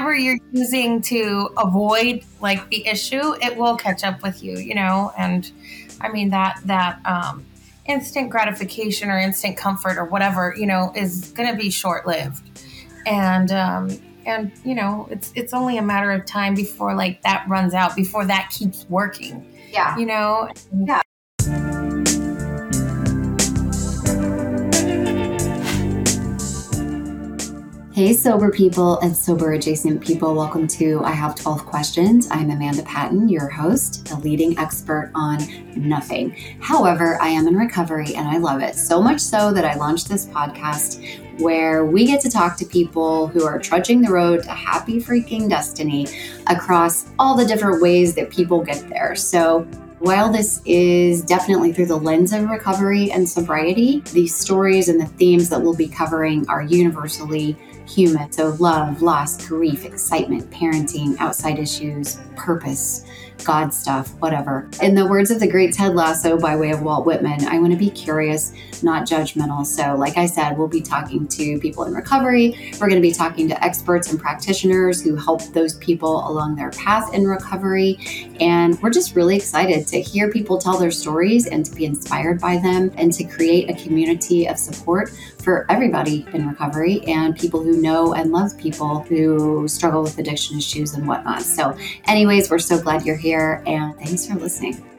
whatever you're using to avoid like the issue, it will catch up with you, you know? And I mean that that um instant gratification or instant comfort or whatever, you know, is going to be short-lived. And um and you know, it's it's only a matter of time before like that runs out, before that keeps working. Yeah. You know? Yeah. Hey, sober people and sober adjacent people. Welcome to I Have 12 Questions. I'm Amanda Patton, your host, a leading expert on nothing. However, I am in recovery and I love it so much so that I launched this podcast where we get to talk to people who are trudging the road to happy freaking destiny across all the different ways that people get there. So, while this is definitely through the lens of recovery and sobriety, the stories and the themes that we'll be covering are universally human. So, love, loss, grief, excitement, parenting, outside issues, purpose, God stuff, whatever. In the words of the great Ted Lasso by way of Walt Whitman, I want to be curious, not judgmental. So, like I said, we'll be talking to people in recovery. We're going to be talking to experts and practitioners who help those people along their path in recovery. And we're just really excited to hear people tell their stories and to be inspired by them and to create a community of support for everybody in recovery and people who know and love people who struggle with addiction issues and whatnot. So, anyways, we're so glad you're here and thanks for listening.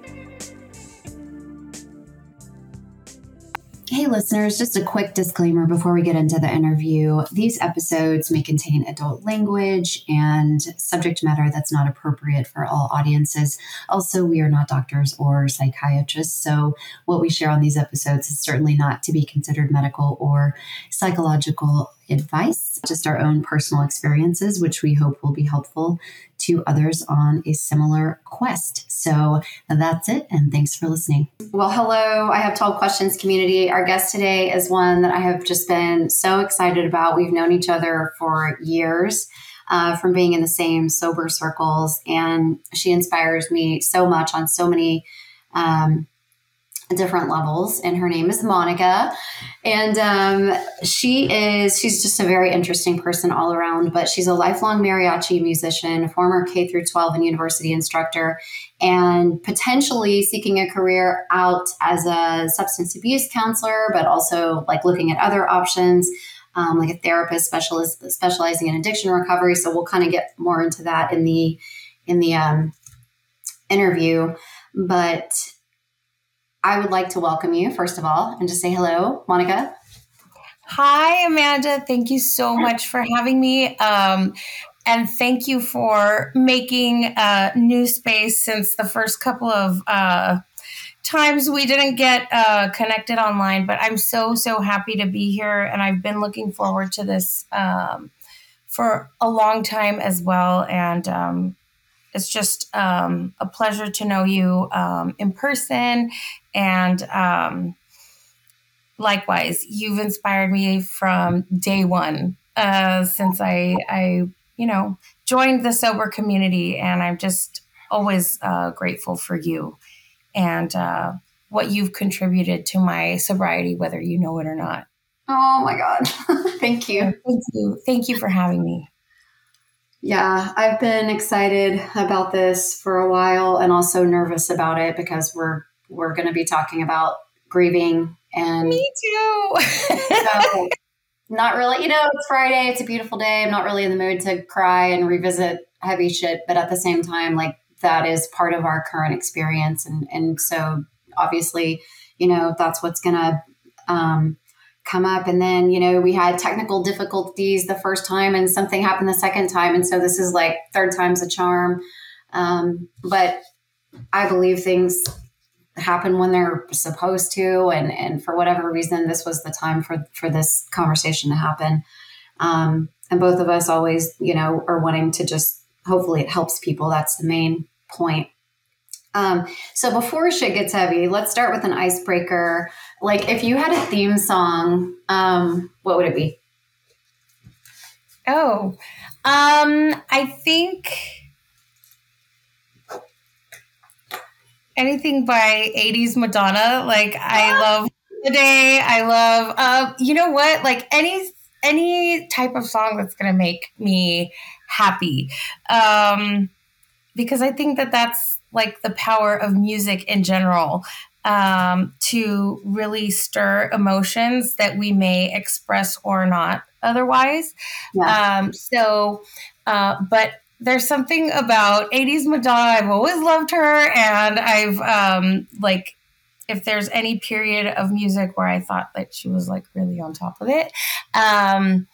Hey, listeners, just a quick disclaimer before we get into the interview. These episodes may contain adult language and subject matter that's not appropriate for all audiences. Also, we are not doctors or psychiatrists, so what we share on these episodes is certainly not to be considered medical or psychological advice, just our own personal experiences, which we hope will be helpful to others on a similar quest. So that's it, and thanks for listening. Well, hello, I have 12 questions community. Our guest today is one that I have just been so excited about. We've known each other for years. Uh, from being in the same sober circles, and she inspires me so much on so many um, different levels and her name is monica. And um, she is she's just a very interesting person all around but she's a lifelong mariachi musician former k through 12 and university instructor and potentially seeking a career out as a substance abuse counselor but also like looking at other options um, like a therapist specialist specializing in addiction recovery. So we'll kind of get more into that in the in the um, interview. But I would like to welcome you, first of all, and just say hello, Monica. Hi, Amanda. Thank you so much for having me. Um, and thank you for making a new space since the first couple of uh, times we didn't get uh, connected online. But I'm so, so happy to be here. And I've been looking forward to this um, for a long time as well. And um, it's just um, a pleasure to know you um, in person. And um, likewise, you've inspired me from day one uh, since I, I, you know, joined the sober community. And I'm just always uh, grateful for you and uh, what you've contributed to my sobriety, whether you know it or not. Oh my God. Thank you. Thank you. Thank you for having me. Yeah, I've been excited about this for a while and also nervous about it because we're we're going to be talking about grieving and me too. so not really, you know, it's Friday, it's a beautiful day. I'm not really in the mood to cry and revisit heavy shit, but at the same time like that is part of our current experience and and so obviously, you know, that's what's going to um come up and then you know we had technical difficulties the first time and something happened the second time and so this is like third time's a charm um, but i believe things happen when they're supposed to and and for whatever reason this was the time for for this conversation to happen. Um, and both of us always you know are wanting to just hopefully it helps people. That's the main point. Um, so before shit gets heavy let's start with an icebreaker. Like if you had a theme song, um, what would it be? Oh, um, I think anything by 80s Madonna. Like I love the day. I love uh, you know what? Like any any type of song that's gonna make me happy. Um, because I think that that's like the power of music in general um, to really stir emotions that we may express or not otherwise. Yeah. Um, so, uh, but there's something about 80s Madonna. I've always loved her, and I've um, like if there's any period of music where I thought that she was like really on top of it. Um,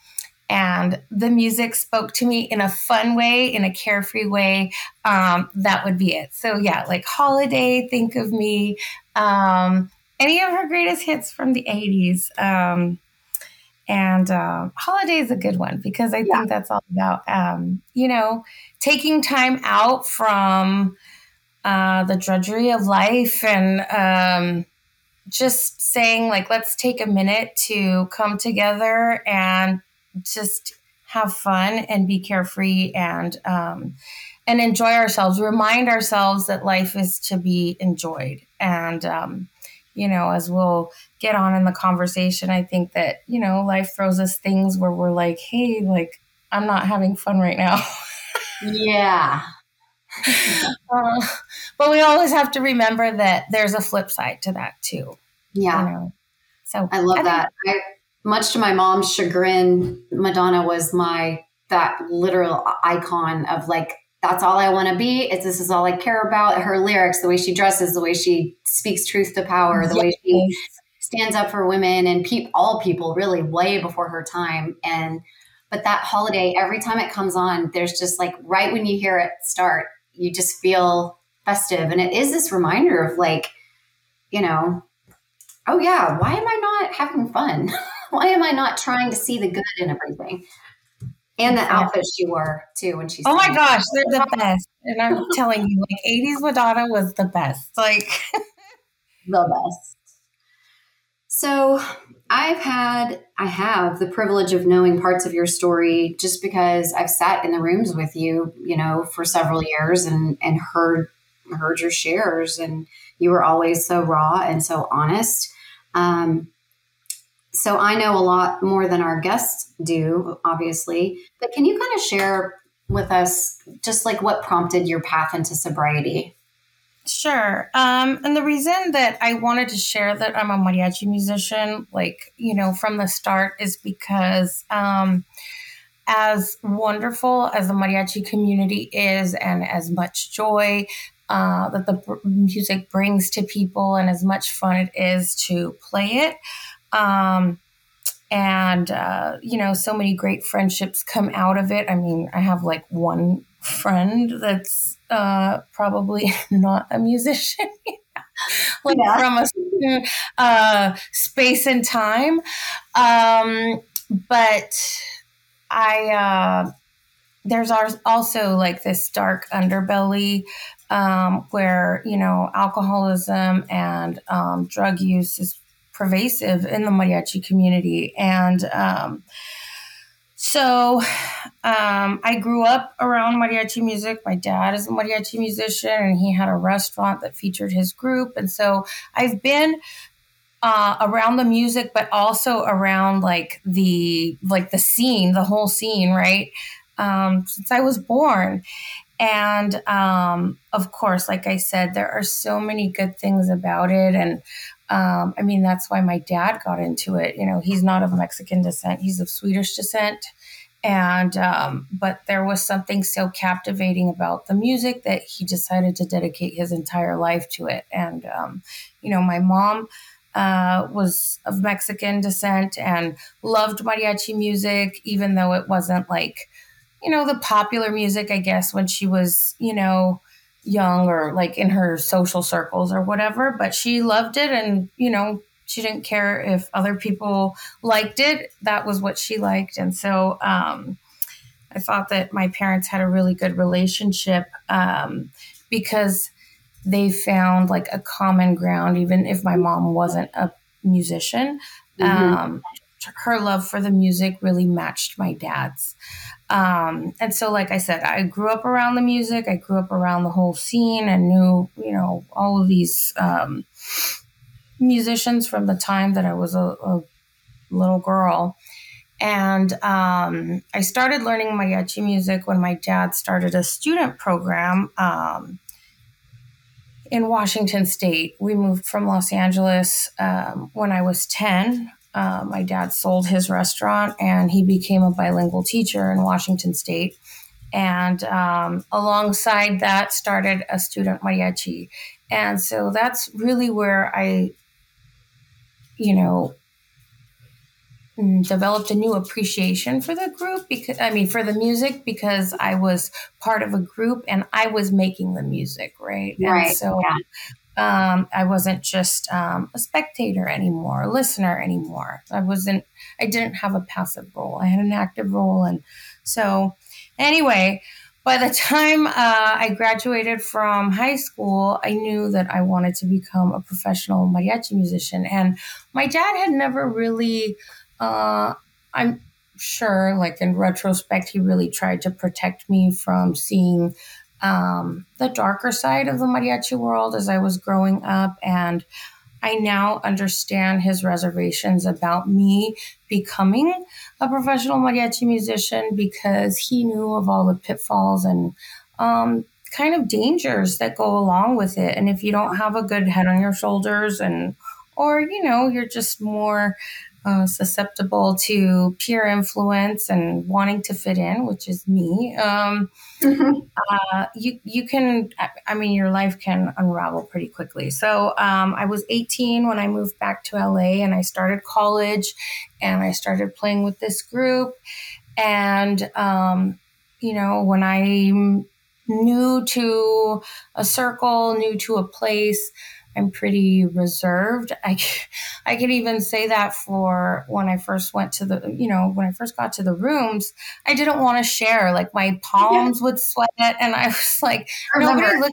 and the music spoke to me in a fun way, in a carefree way, um, that would be it. So, yeah, like Holiday, Think of Me, um, any of her greatest hits from the 80s. Um, and uh, Holiday is a good one because I yeah. think that's all about, um, you know, taking time out from uh, the drudgery of life and um, just saying, like, let's take a minute to come together and just have fun and be carefree and um, and enjoy ourselves. Remind ourselves that life is to be enjoyed. And um, you know, as we'll get on in the conversation, I think that you know life throws us things where we're like, hey, like I'm not having fun right now. yeah. uh, but we always have to remember that there's a flip side to that too. Yeah. You know? So I love I that. I much to my mom's chagrin, Madonna was my that literal icon of like that's all I want to be. It's this is all I care about. Her lyrics, the way she dresses, the way she speaks truth to power, the yes. way she stands up for women and pe- all people really way before her time. And but that holiday, every time it comes on, there's just like right when you hear it start, you just feel festive, and it is this reminder of like, you know, oh yeah, why am I not having fun? why am I not trying to see the good in everything? And the outfit she wore too when she. Oh my gosh, they're the best! And I'm telling you, like '80s Madonna was the best. Like the best. So I've had, I have the privilege of knowing parts of your story just because I've sat in the rooms with you, you know, for several years and and heard heard your shares, and you were always so raw and so honest. Um, so I know a lot more than our guests do, obviously. But can you kind of share with us just like what prompted your path into sobriety? Sure. Um, and the reason that I wanted to share that I'm a mariachi musician, like, you know, from the start is because um, as wonderful as the mariachi community is and as much joy uh, that the music brings to people and as much fun it is to play it, um, and, uh, you know, so many great friendships come out of it. I mean, I have like one friend that's uh, probably not a musician. like yeah. from a uh, space and time. Um, but I, uh, there's also like this dark underbelly um, where, you know, alcoholism and um, drug use is pervasive in the mariachi community. And um, so um, I grew up around mariachi music. My dad is a mariachi musician, and he had a restaurant that featured his group. And so I've been uh, around the music, but also around like the like the scene, the whole scene, right? Um, since I was born. And um, of course, like I said, there are so many good things about it. And um, I mean, that's why my dad got into it. You know, he's not of Mexican descent, he's of Swedish descent. And, um, but there was something so captivating about the music that he decided to dedicate his entire life to it. And, um, you know, my mom uh, was of Mexican descent and loved mariachi music, even though it wasn't like, you know, the popular music, I guess, when she was, you know, young or like in her social circles or whatever, but she loved it and, you know, she didn't care if other people liked it. That was what she liked. And so um, I thought that my parents had a really good relationship um, because they found like a common ground, even if my mom wasn't a musician. Mm-hmm. Um, her love for the music really matched my dad's. Um, and so, like I said, I grew up around the music. I grew up around the whole scene and knew, you know, all of these um, musicians from the time that I was a, a little girl. And um, I started learning mariachi music when my dad started a student program um, in Washington State. We moved from Los Angeles um, when I was 10. Uh, my dad sold his restaurant and he became a bilingual teacher in Washington State. And um, alongside that, started a student mariachi. And so that's really where I, you know, developed a new appreciation for the group because I mean for the music because I was part of a group and I was making the music, right? Right. And so yeah. um, I wasn't just um, a spectator anymore, a listener anymore. I wasn't. I didn't have a passive role. I had an active role, and so anyway, by the time uh, I graduated from high school, I knew that I wanted to become a professional mariachi musician. And my dad had never really, uh, I'm sure, like in retrospect, he really tried to protect me from seeing um, the darker side of the mariachi world as I was growing up. And I now understand his reservations about me becoming a professional mariachi musician because he knew of all the pitfalls and um, kind of dangers that go along with it. And if you don't have a good head on your shoulders and or you know you're just more uh, susceptible to peer influence and wanting to fit in, which is me. Um, mm-hmm. uh, you you can, I mean, your life can unravel pretty quickly. So um, I was 18 when I moved back to LA, and I started college, and I started playing with this group, and um, you know when I'm new to a circle, new to a place. I'm pretty reserved. I, I can even say that for when I first went to the, you know, when I first got to the rooms, I didn't want to share. Like my palms yeah. would sweat, and I was like, nobody look.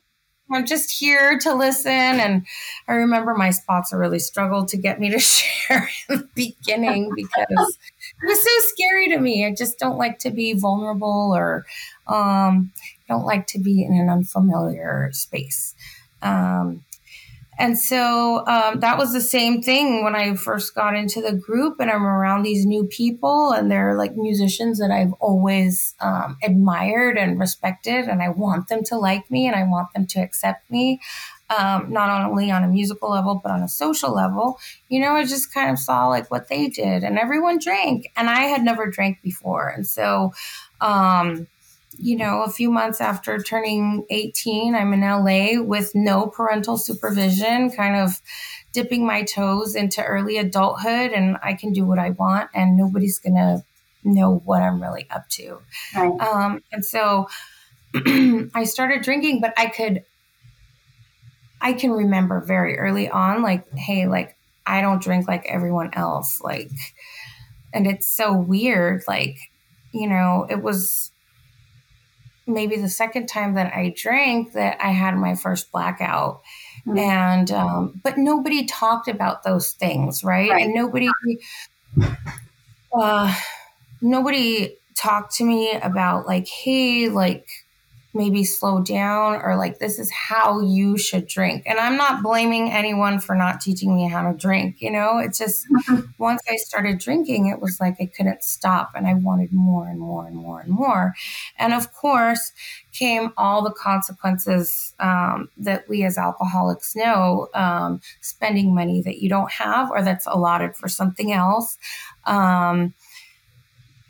I'm just here to listen. And I remember my sponsor really struggled to get me to share in the beginning because it was so scary to me. I just don't like to be vulnerable or um, don't like to be in an unfamiliar space. Um, and so um, that was the same thing when I first got into the group, and I'm around these new people, and they're like musicians that I've always um, admired and respected, and I want them to like me and I want them to accept me, um, not only on a musical level, but on a social level. You know, I just kind of saw like what they did, and everyone drank, and I had never drank before. And so, um, you know, a few months after turning 18, I'm in LA with no parental supervision, kind of dipping my toes into early adulthood, and I can do what I want, and nobody's going to know what I'm really up to. Right. Um, and so I started drinking, but I could, I can remember very early on, like, hey, like, I don't drink like everyone else. Like, and it's so weird. Like, you know, it was maybe the second time that I drank that I had my first blackout. Mm-hmm. And, um, but nobody talked about those things, right? right. And nobody, uh, nobody talked to me about like, hey, like, maybe slow down or like this is how you should drink. And i'm not blaming anyone for not teaching me how to drink you know? It's just once i started drinking it was like i couldn't stop and i wanted more and more and more and more. And of course came all the consequences um, that we as alcoholics know um, spending money that you don't have or that's allotted for something else. Um,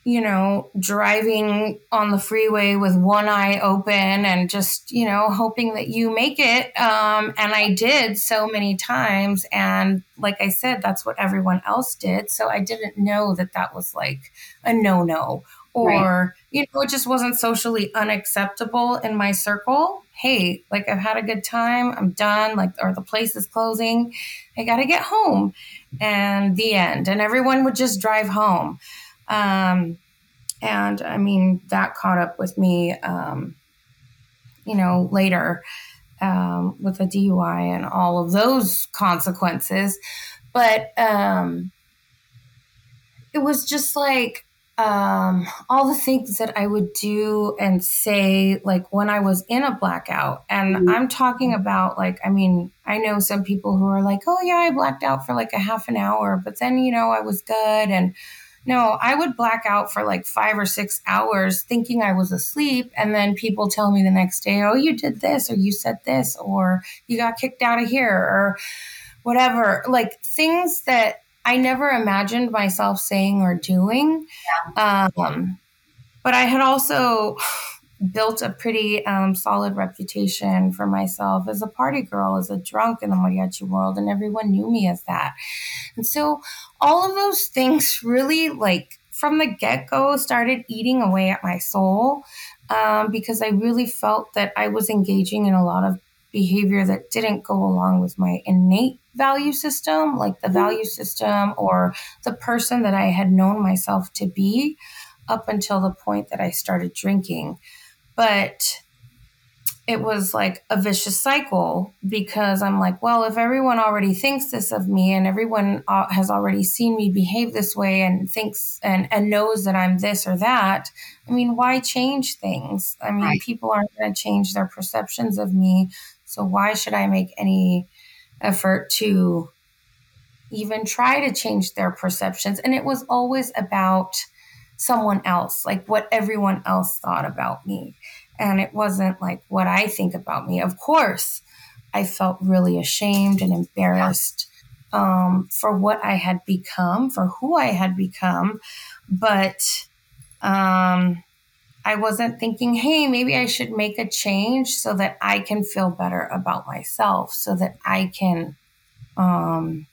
you know, driving on the freeway with one eye open and just, you know, hoping that you make it. Um, and I did so many times. And like I said, that's what everyone else did. So I didn't know that that was like a no no or, right. you know, it just wasn't socially unacceptable in my circle. Hey, like I've had a good time. I'm done. Like, or the place is closing. I got to get home. And the end. And everyone would just drive home. Um, and I mean, that caught up with me, um, you know, later um, with the DUI and all of those consequences. But um, it was just like um, all the things that I would do and say, like when I was in a blackout. And mm-hmm. I'm talking about, like, I mean, I know some people who are like, oh, yeah, I blacked out for like a half an hour, but then, you know, I was good. And, No, I would black out for like five or six hours thinking I was asleep. And then people tell me the next day, oh, you did this, or you said this, or you got kicked out of here, or whatever. Like things that I never imagined myself saying or doing. Yeah. Um, but I had also built a pretty um, solid reputation for myself as a party girl, as a drunk in the mariachi world, and everyone knew me as that. And so all of those things really, like from the get go, started eating away at my soul um, because I really felt that I was engaging in a lot of behavior that didn't go along with my innate value system, like the value system or the person that I had known myself to be up until the point that I started drinking. But it was like a vicious cycle because I'm like, well, if everyone already thinks this of me and everyone uh, has already seen me behave this way and thinks and, and knows that I'm this or that, I mean, why change things? I mean, right. people aren't going to change their perceptions of me. So why should I make any effort to even try to change their perceptions? And it was always about someone else, like what everyone else thought about me. And it wasn't like what I think about me. Of course, I felt really ashamed and embarrassed um, for what I had become, for who I had become. But um, I wasn't thinking, hey, maybe I should make a change so that I can feel better about myself, so that I can um,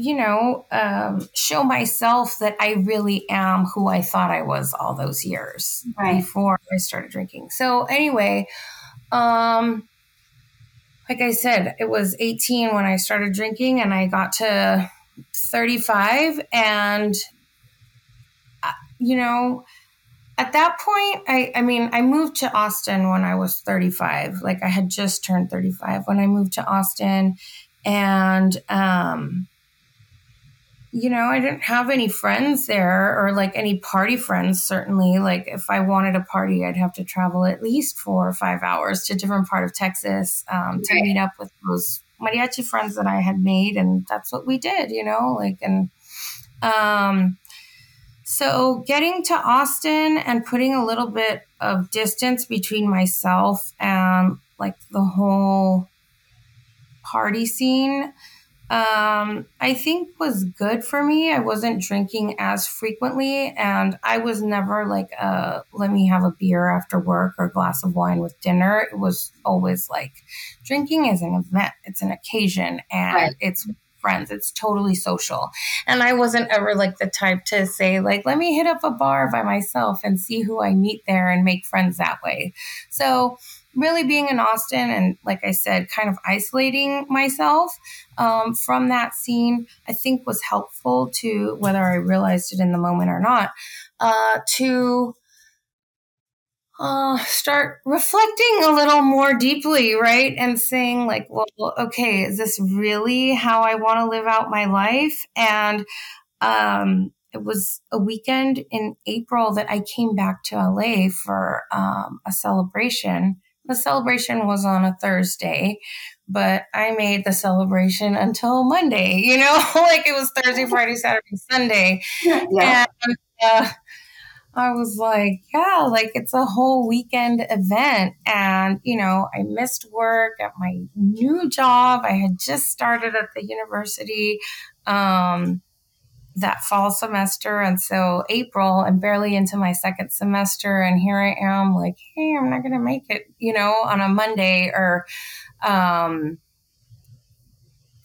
you know, um, show myself that I really am who I thought I was all those years right. before I started drinking. So anyway, um, like I said, it was 18 when I started drinking, and I got to 35, and uh, you know, at that point, I, I mean, I moved to Austin when I was 35. Like I had just turned 35 when I moved to Austin, and um, you know, I didn't have any friends there or like any party friends, certainly. Like, if I wanted a party, I'd have to travel at least four or five hours to a different part of Texas um, to meet up with those mariachi friends that I had made. And that's what we did, you know, like, and, um, so getting to Austin and putting a little bit of distance between myself and like the whole party scene um, I think was good for me. I wasn't drinking as frequently, and I was never like, uh, let me have a beer after work or a glass of wine with dinner. It was always like, drinking is an event, it's an occasion, and right. it's friends. It's totally social. And I wasn't ever like the type to say, like, let me hit up a bar by myself and see who I meet there and make friends that way. So, really being in Austin and, like I said, kind of isolating myself um, from that scene, I think was helpful to whether I realized it in the moment or not, uh, to uh, start reflecting a little more deeply, right? And saying, like, well, okay, is this really how I want to live out my life? And um, it was a weekend in April that I came back to LA for um, a celebration the celebration was on a Thursday, but I made the celebration until Monday, you know, like it was Thursday, Friday, Saturday, Sunday. Yeah. And uh, I was like, yeah, like it's a whole weekend event. And, you know, I missed work at my new job. I had just started at the university. Um, that fall semester. And so April, I'm barely into my second semester. And here I am like, hey, I'm not going to make it, you know, on a Monday or, um,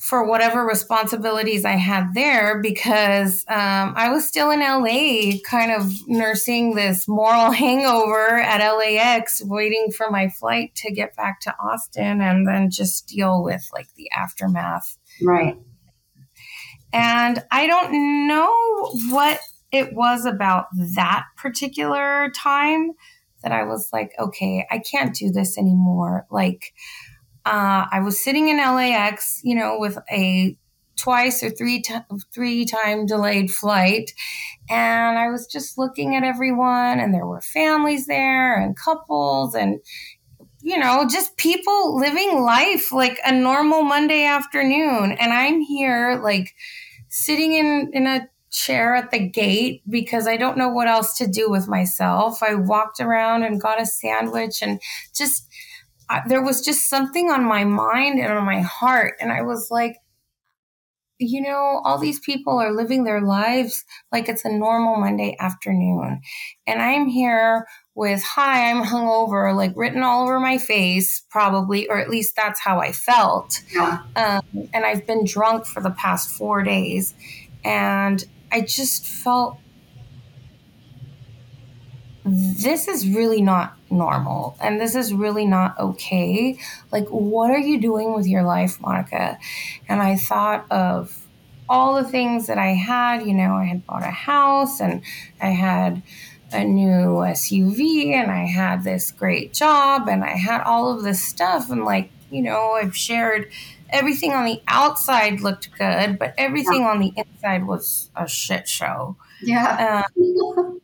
for whatever responsibilities I had there because um, I was still in LA, kind of nursing this moral hangover at LAX, waiting for my flight to get back to Austin and then just deal with like the aftermath. Right. And I don't know what it was about that particular time that I was like, okay, I can't do this anymore. Like, uh, I was sitting in LAX, you know, with a twice or three t- three time delayed flight, and I was just looking at everyone, and there were families there and couples, and you know, just people living life like a normal Monday afternoon, and I'm here like sitting in in a chair at the gate because I don't know what else to do with myself. I walked around and got a sandwich and just, I, there was just something on my mind and on my heart. And I was like, you know, all these people are living their lives like it's a normal Monday afternoon. And I'm here with, hi, I'm hungover, like written all over my face, probably, or at least that's how I felt. Yeah. Um, and I've been drunk for the past four days. And I just felt this is really not normal and this is really not okay. Like, what are you doing with your life, Monica? And I thought of all the things that I had. You know, I had bought a house and I had a new SUV and I had this great job and I had all of this stuff. And, like, you know, I've shared everything on the outside looked good, but everything yeah. on the inside was a shit show. Yeah. Um,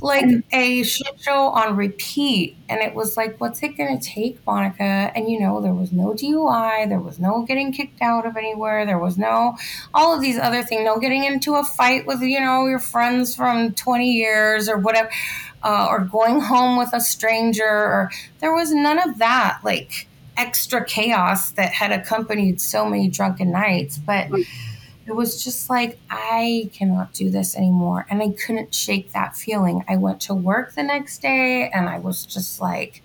like a shit show on repeat. And it was like, what's it going to take, Monica? And you know, there was no DUI, there was no getting kicked out of anywhere, there was no all of these other things, no getting into a fight with, you know, your friends from 20 years or whatever, uh, or going home with a stranger, or there was none of that, like extra chaos that had accompanied so many drunken nights. But, it was just like, I cannot do this anymore. And I couldn't shake that feeling. I went to work the next day and I was just like,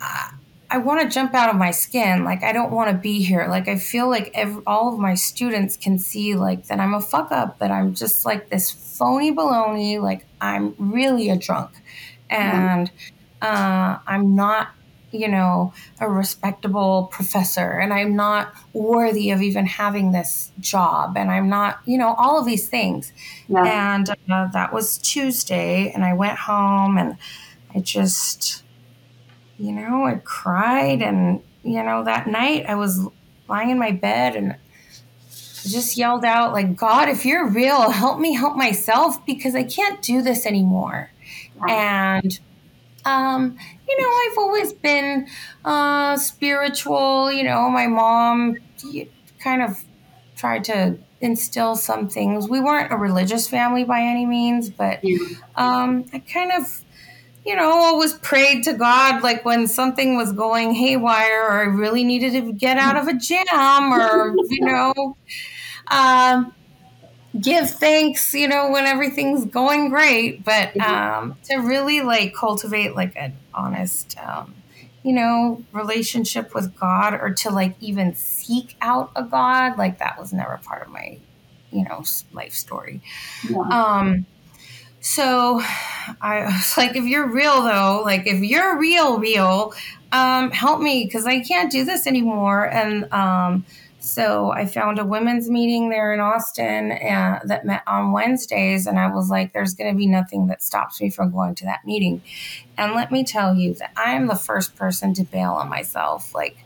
uh, I want to jump out of my skin. Like, I don't want to be here. Like, I feel like every, all of my students can see, like, that I'm a fuck up, that I'm just like this phony baloney. Like, I'm really a drunk. And uh, I'm not you know, a respectable professor and I'm not worthy of even having this job and I'm not, you know, all of these things. Yeah. And uh, that was Tuesday and I went home and I just, you know, I cried and, you know, that night I was lying in my bed and just yelled out like god if you're real help me help myself because i can't do this anymore and um, you know, I've always been uh, spiritual. You know, my mom kind of tried to instill some things. We weren't a religious family by any means, but um, I kind of, you know, always prayed to God like when something was going haywire or I really needed to get out of a jam or, you know. Um, give thanks, you know, when everything's going great, but mm-hmm. um, to really like cultivate like an honest, um, you know, relationship with God or to like even seek out a God, like that was never part of my, you know, life story. Yeah. Um, so I was like, if you're real though, like if you're real, real, um, help me because I can't do this anymore. And, um, so I found a women's meeting there in Austin uh, that met on Wednesdays, and I was like, "There's going to be nothing that stops me from going to that meeting." And let me tell you that I am the first person to bail on myself. Like,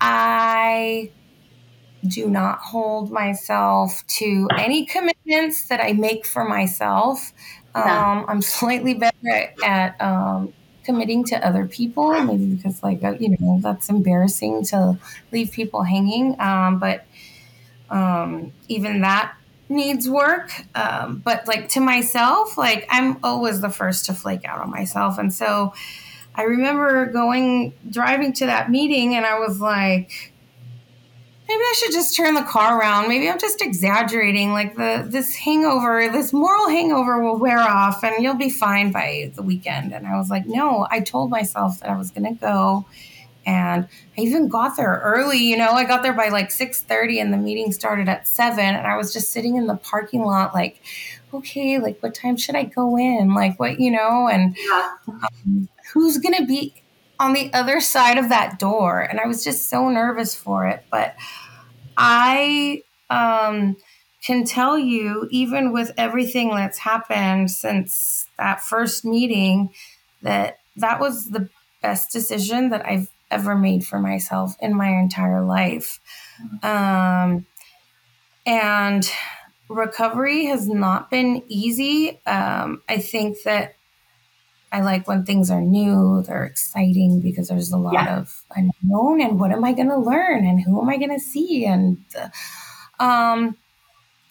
I do not hold myself to any commitments that I make for myself. Um, I'm slightly better at, at um, committing to other people, maybe because like uh, you know that's embarrassing to leave people hanging. Um, but um, even that needs work. Um, but like to myself, like I'm always the first to flake out on myself, and so I remember going driving to that meeting, and I was like maybe I should just turn the car around. Maybe I'm just exaggerating. Like the this hangover, this moral hangover will wear off and you'll be fine by the weekend. And I was like, no, I told myself that I was gonna go. And I even got there early, you know, I got there by like 6:30 and the meeting started at 7 and I was just sitting in the parking lot like, okay, like what time should I go in? Like what, you know, and um, who's going to be on the other side of that door and I was just so nervous for it, but I um, can tell you, even with everything that's happened since that first meeting, that that was the best decision that I've ever made for myself in my entire life. Um, and recovery has not been easy. Um, I think that I like when things are new, they're exciting because there's a lot yeah. of unknown and what am I going to learn and who am I going to see and um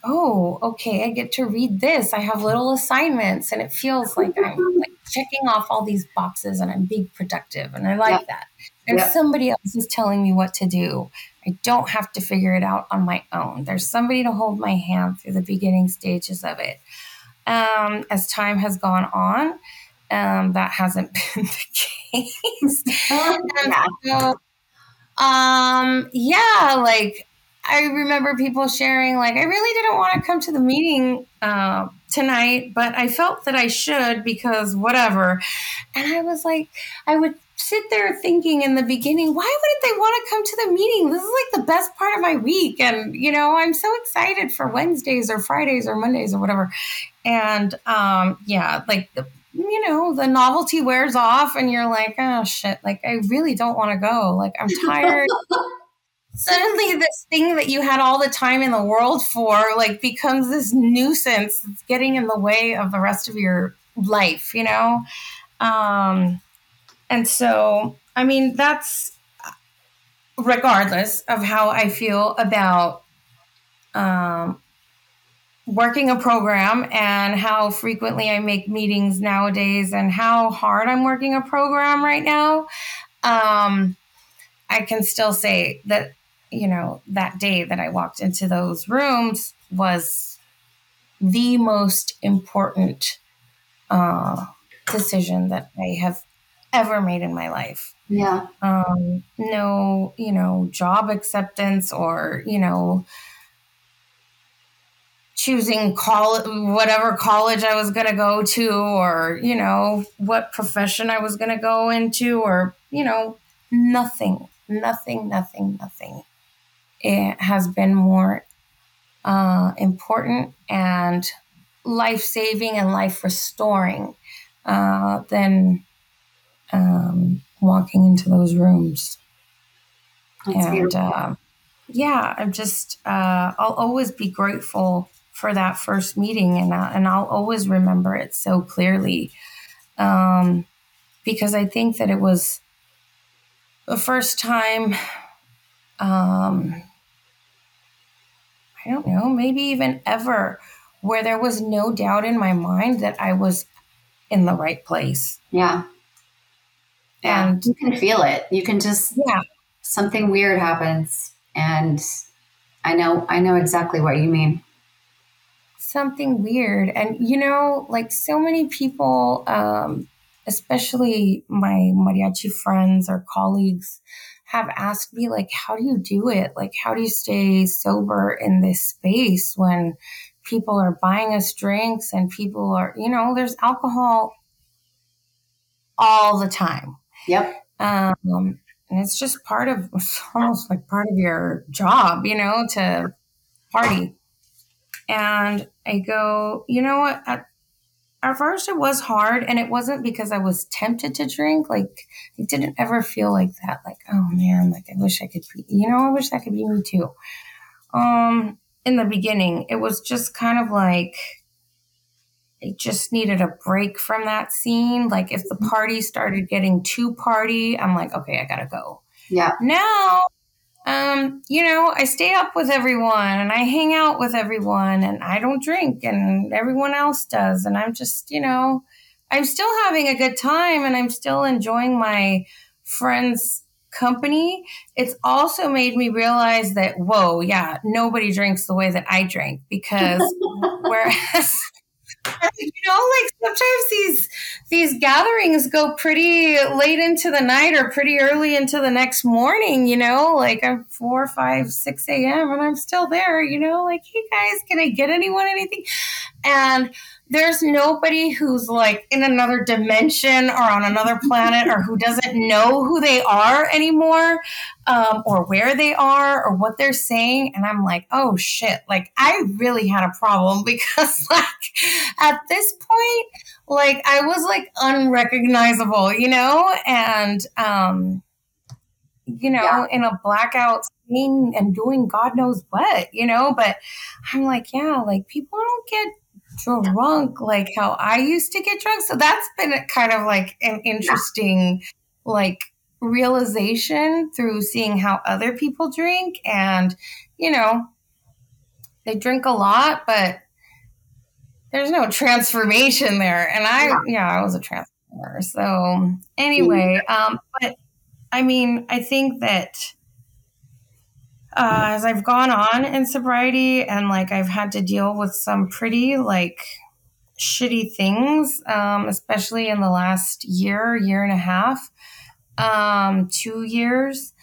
oh, okay, I get to read this. I have little assignments, and it feels like I'm like checking off all these boxes, and I'm being productive, and I like yep. that. And yep. somebody else is telling me what to do. I don't have to figure it out on my own. There's somebody to hold my hand through the beginning stages of it. Um, as time has gone on, um, that hasn't been the case. yeah. So, um, yeah, like I remember people sharing, like, I really didn't want to come to the meeting uh, tonight, but I felt that I should because whatever. And I was like, I would sit there thinking in the beginning, why wouldn't they want to come to the meeting? This is like the best part of my week. And, you know, I'm so excited for Wednesdays or Fridays or Mondays or whatever. And um, yeah, like the you know, the novelty wears off and you're like, oh shit, like I really don't want to go. Like I'm tired. Suddenly this thing that you had all the time in the world for like becomes this nuisance that's getting in the way of the rest of your life, you know? Um and so I mean that's regardless of how I feel about um working a program and how frequently I make meetings nowadays and how hard I'm working a program right now, um, I can still say that, you know, that day that I walked into those rooms was the most important uh, decision that I have ever made in my life. Yeah. Um, no, you know, job acceptance or, you know, choosing college, whatever college I was going to go to, or, you know, what profession I was going to go into, or, you know, nothing, nothing, nothing, nothing. It has been more uh, important and life saving and life restoring uh, than um, walking into those rooms. That's and uh, yeah, I'm just, uh, I'll always be grateful for that first meeting, and I, and I'll always remember it so clearly, um, because I think that it was the first time. Um, I don't know, maybe even ever, where there was no doubt in my mind that I was in the right place. Yeah. And you can feel it. You can just yeah. Something weird happens and I know I know exactly what you mean something weird. And, you know, like so many people, um, especially my mariachi friends or colleagues, have asked me, like, how do you do it? Like, how do you stay sober in this space when people are buying us drinks and people are, you know, there's alcohol all the time. Yep. Um, and it's just part of, it's almost like part of your job, you know, to party. And I go, you know what? At, at first, it was hard, and it wasn't because I was tempted to drink. Like, it didn't ever feel like that. Like, oh man, like I wish I could be, you know, I wish that could be me too. Um, in the beginning, it was just kind of like, I just needed a break from that scene. Like if the party started getting too party, I'm like, okay, I gotta go. Yeah. Now um, you know, I stay up with everyone and I hang out with everyone and I don't drink and everyone else does. And I'm just, you know, I'm still having a good time and I'm still enjoying my friends' company. It's also made me realize that, whoa, yeah, nobody drinks the way that I drink because whereas you know, like sometimes these these gatherings go pretty late into the night or pretty early into the next morning, you know, like I'm four, five, six AM and I'm still there, you know, like, hey guys, can I get anyone anything? And there's nobody who's like in another dimension or on another planet or who doesn't know who they are anymore um, or where they are or what they're saying. And i'm like oh shit. Like i really had a problem because like at this point like i was like unrecognizable you know? And um you know yeah. in a blackout scene and doing god knows what you know? But i'm like yeah like people don't get drunk like how I used to get drunk. So that's been kind of like an interesting like realization through seeing how other people drink and you know they drink a lot, but there's no transformation there. And I, yeah, I was a transformer. So anyway, um, but I mean, I think that uh, as I've gone on in sobriety and like I've had to deal with some pretty like shitty things, um, especially in the last year, year and a half, um, two years.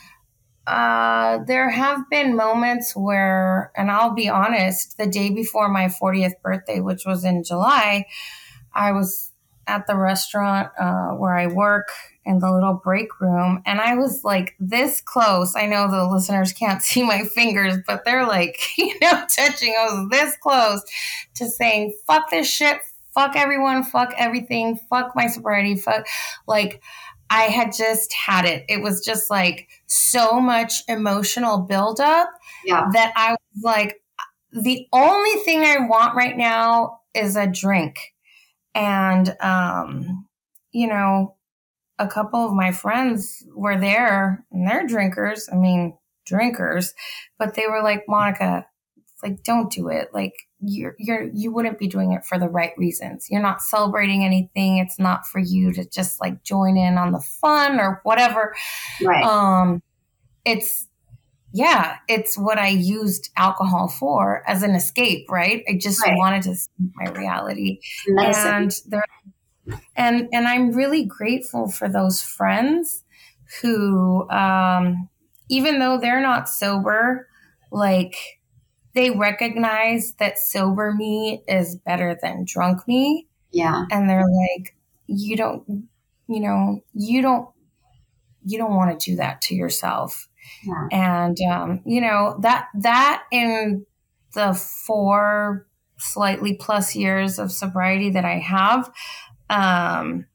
Uh, there have been moments where, and I'll be honest, the day before my 40th birthday, which was in July, I was at the restaurant uh, where I work in the little break room, and I was like this close. I know the listeners can't see my fingers, but they're like, you know, touching. I was this close to saying, fuck this shit, fuck everyone, fuck everything, fuck my sobriety, fuck. Like, I had just had it. It was just like so much emotional buildup yeah. that I was like, the only thing I want right now is a drink. And, um, you know, a couple of my friends were there and they're drinkers. I mean, drinkers, but they were like, Monica, like, don't do it. Like, you're you're you wouldn't be doing it for the right reasons. You're not celebrating anything. It's not for you to just like join in on the fun or whatever. Right. Um it's yeah, it's what I used alcohol for as an escape, right? I just right. wanted to see my reality. And there and and I'm really grateful for those friends who um even though they're not sober, like they recognize that sober me is better than drunk me. Yeah. And they're like, you don't, you know, you don't, you don't want to do that to yourself. Yeah. And, um, you know, that, that in the four slightly plus years of sobriety that I have, um,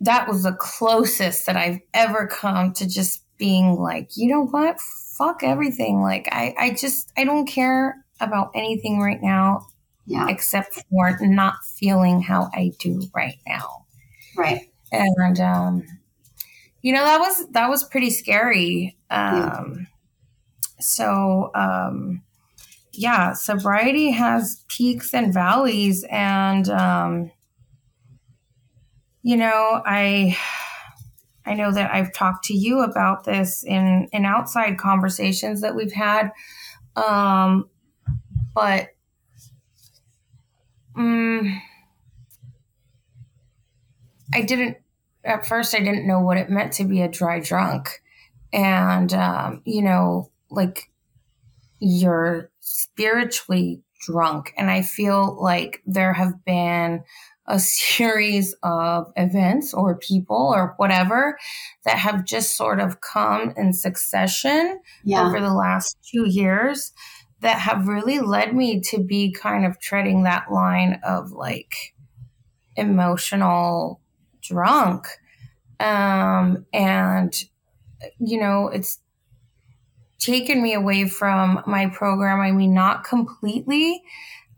that was the closest that I've ever come to just being like, you know what? fuck everything. Like I, I just I don't care about anything right now. Yeah. Except for not feeling how I do right now. Right. And um you know that was that was pretty scary. Um yeah. so um yeah, sobriety has peaks and valleys and um you know, I I know that I've talked to you about this in in outside conversations that we've had, um, but um, I didn't at first. I didn't know what it meant to be a dry drunk, and um, you know, like you're spiritually drunk, and I feel like there have been a series of events or people or whatever that have just sort of come in succession yeah. over the last two years that have really led me to be kind of treading that line of like emotional drunk. Um, and, you know, it's taken me away from my program. I mean, not completely.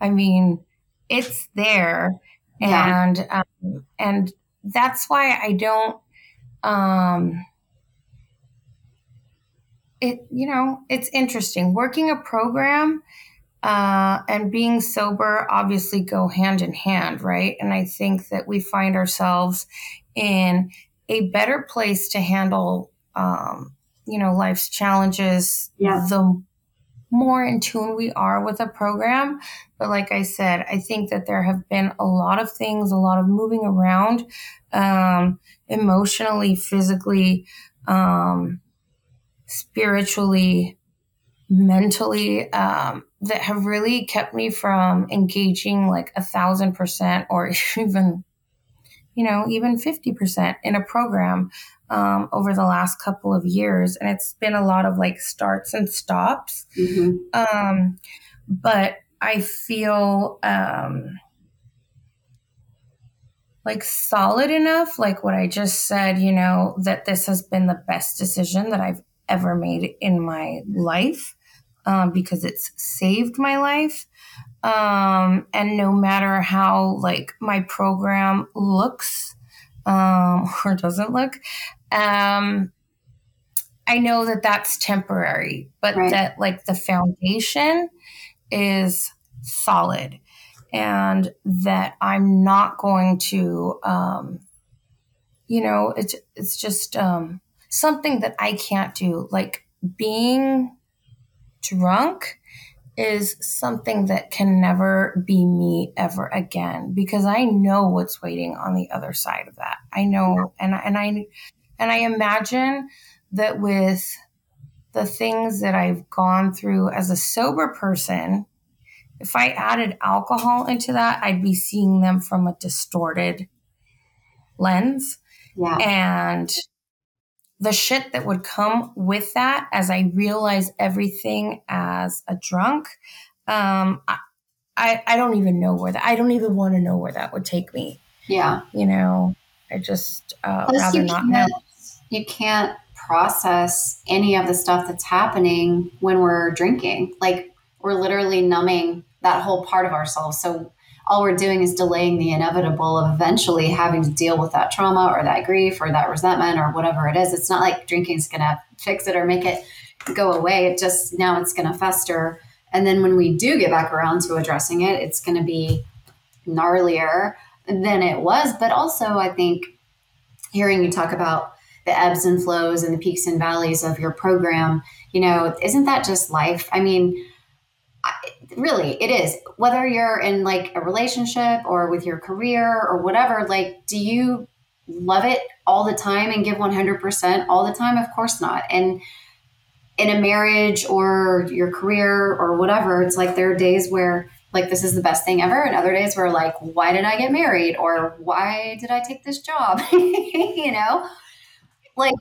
I mean, it's there and yeah. um, and that's why I don't. Um, it you know it's interesting working a program uh, and being sober obviously go hand in hand, right? And I think that we find ourselves in a better place to handle, um, you know, life's challenges yeah. the more in tune we are with a program. But like I said, I think that there have been a lot of things, a lot of moving around, um, emotionally, physically, um, spiritually, mentally, um, that have really kept me from engaging like a thousand percent or even, you know, even 50% in a program um, over the last couple of years. And it's been a lot of like starts and stops. Mm-hmm. Um, but I feel um, like solid enough, like what I just said, you know, that this has been the best decision that I've ever made in my life um, because it's saved my life. Um, and no matter how like my program looks um, or doesn't look, um, I know that that's temporary, but right. that like the foundation is solid and that I'm not going to, um, you know, it's, it's just, um, something that I can't do. Like being drunk is something that can never be me ever again because I know what's waiting on the other side of that. I know and and I and I imagine that with the things that I've gone through as a sober person, if I added alcohol into that, I'd be seeing them from a distorted lens. Yeah. And the shit that would come with that as I realize everything as a drunk, um, I, I, I don't even know where that, I don't even want to know where that would take me. Yeah. You know, I just uh, rather not know. You can't process any of the stuff that's happening when we're drinking. Like we're literally numbing that whole part of ourselves. So all we're doing is delaying the inevitable of eventually having to deal with that trauma or that grief or that resentment or whatever it is. It's not like drinking is going to fix it or make it go away. It just now it's going to fester. And then when we do get back around to addressing it, it's going to be gnarlier than it was. But also, I think hearing you talk about the ebbs and flows and the peaks and valleys of your program, you know, isn't that just life? I mean, really it is. Whether you're in like a relationship or with your career or whatever like do you love it all the time and give 100% all the time? Of course not. And in a marriage or your career or whatever it's like there are days where like this is the best thing ever and other days where like why did i get married? Or why did i take this job? You know? Like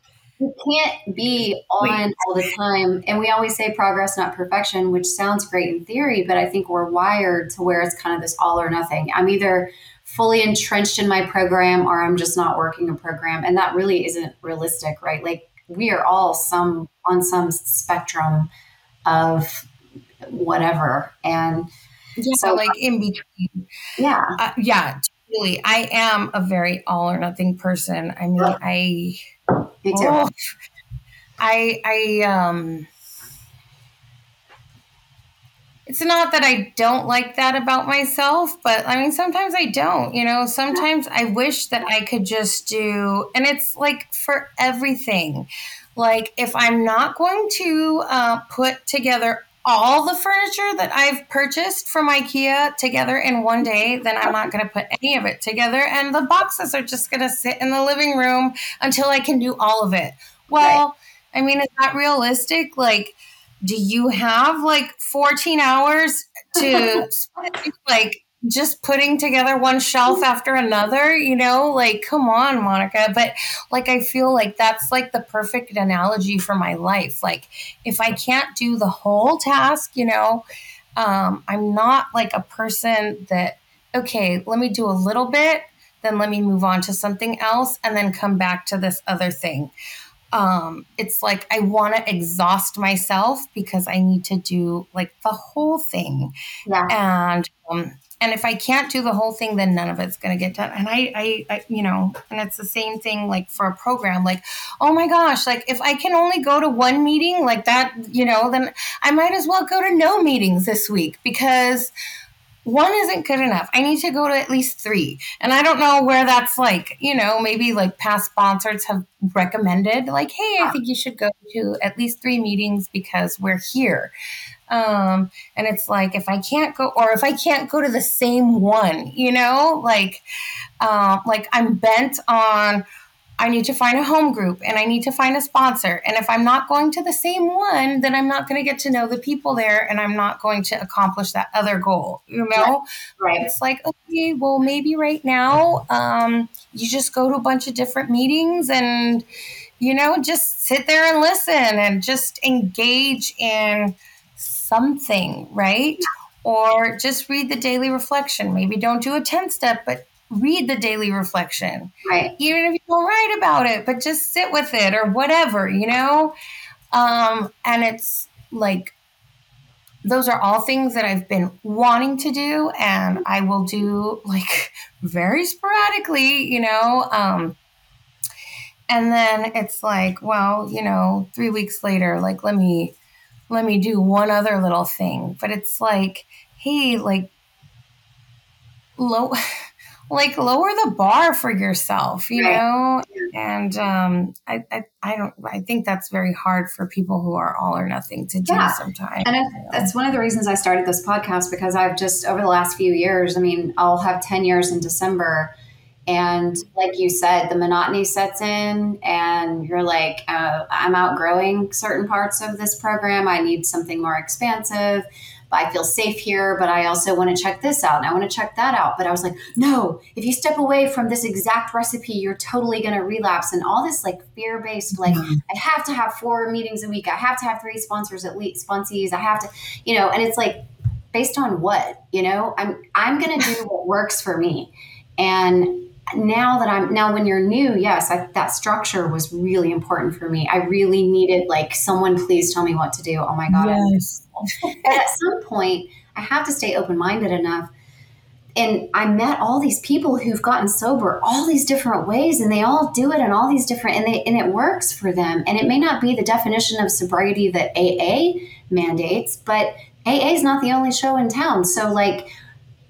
you can't be on all the time. And we always say progress, not perfection, which sounds great in theory, but I think we're wired to where it's kind of this all or nothing. I'm either fully entrenched in my program or I'm just not working a program. And that really isn't realistic, right? Like we are all some on some spectrum of whatever. And yeah, so like in between. Yeah. Uh, yeah. Really, I am a very all or nothing person. I mean, yeah. I me too. Oh, I I um it's not that I don't like that about myself, but I mean, sometimes I don't, you know, sometimes I wish that I could just do, and it's like for everything. Like, if I'm not going to uh, put together all the furniture that I've purchased from IKEA together in one day, then I'm not going to put any of it together. And the boxes are just going to sit in the living room until I can do all of it. Well, right. I mean, is that realistic? Like, do you have like 14 hours to like just putting together one shelf after another, you know, like come on, Monica. But like I feel like that's like the perfect analogy for my life. Like if I can't do the whole task, you know, um, I'm not like a person that okay, let me do a little bit, then let me move on to something else, and then come back to this other thing. Um, it's like I want to exhaust myself because I need to do like the whole thing. Yeah. And um, and if I can't do the whole thing, then none of it's going to get done. And I, I, I, you know, and it's the same thing like for a program. Like, oh my gosh, like if I can only go to one meeting like that, you know, then I might as well go to no meetings this week because one isn't good enough. I need to go to at least three. And I don't know where that's like, you know, maybe like past sponsors have recommended, like, hey, I think you should go to at least three meetings because we're here. Um, and it's like if I can't go, or if I can't go to the same one, you know, like, um, like I'm bent on. I need to find a home group and I need to find a sponsor. And if I'm not going to the same one, then I'm not going to get to know the people there and I'm not going to accomplish that other goal. You know? Right. It's like, okay, well, maybe right now um, you just go to a bunch of different meetings and, you know, just sit there and listen and just engage in something, right? Or just read the daily reflection. Maybe don't do a 10 step, but read the daily reflection. Right. Even if you don't write about it, but just sit with it or whatever, you know? Um, and it's like, those are all things that I've been wanting to do, and I will do like very sporadically, you know. Um, and then it's like well you know three weeks later like let me let me do one other little thing but it's like hey like low like lower the bar for yourself you right. know and um I, I, I don't i think that's very hard for people who are all or nothing to do yeah. sometimes and that's one of the reasons i started this podcast because i've just over the last few years i mean i'll have 10 years in december and like you said the monotony sets in and you're like uh, i'm outgrowing certain parts of this program i need something more expansive I feel safe here, but I also want to check this out and I want to check that out. But I was like, no, if you step away from this exact recipe, you're totally going to relapse. And all this like fear based, like, mm-hmm. I have to have four meetings a week. I have to have three sponsors at least, sponsees. I have to, you know, and it's like, based on what, you know, I'm, I'm going to do what works for me. And now that I'm now when you're new, yes, I, that structure was really important for me. I really needed like someone please tell me what to do. Oh my god. Yes. at some point, I have to stay open-minded enough. And I met all these people who've gotten sober all these different ways and they all do it in all these different and they and it works for them. And it may not be the definition of sobriety that AA mandates, but AA is not the only show in town. So like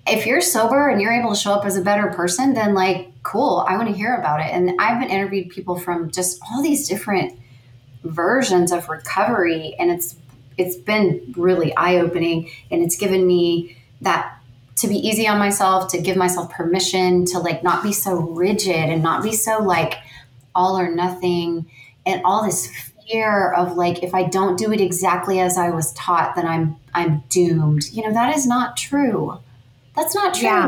if you're sober and you're able to show up as a better person, then like, cool, I want to hear about it. And I've been interviewed people from just all these different versions of recovery, and it's it's been really eye opening, and it's given me that to be easy on myself, to give myself permission to like not be so rigid and not be so like all or nothing, and all this fear of like if I don't do it exactly as I was taught, then I'm I'm doomed. You know that is not true that's not true. Yeah.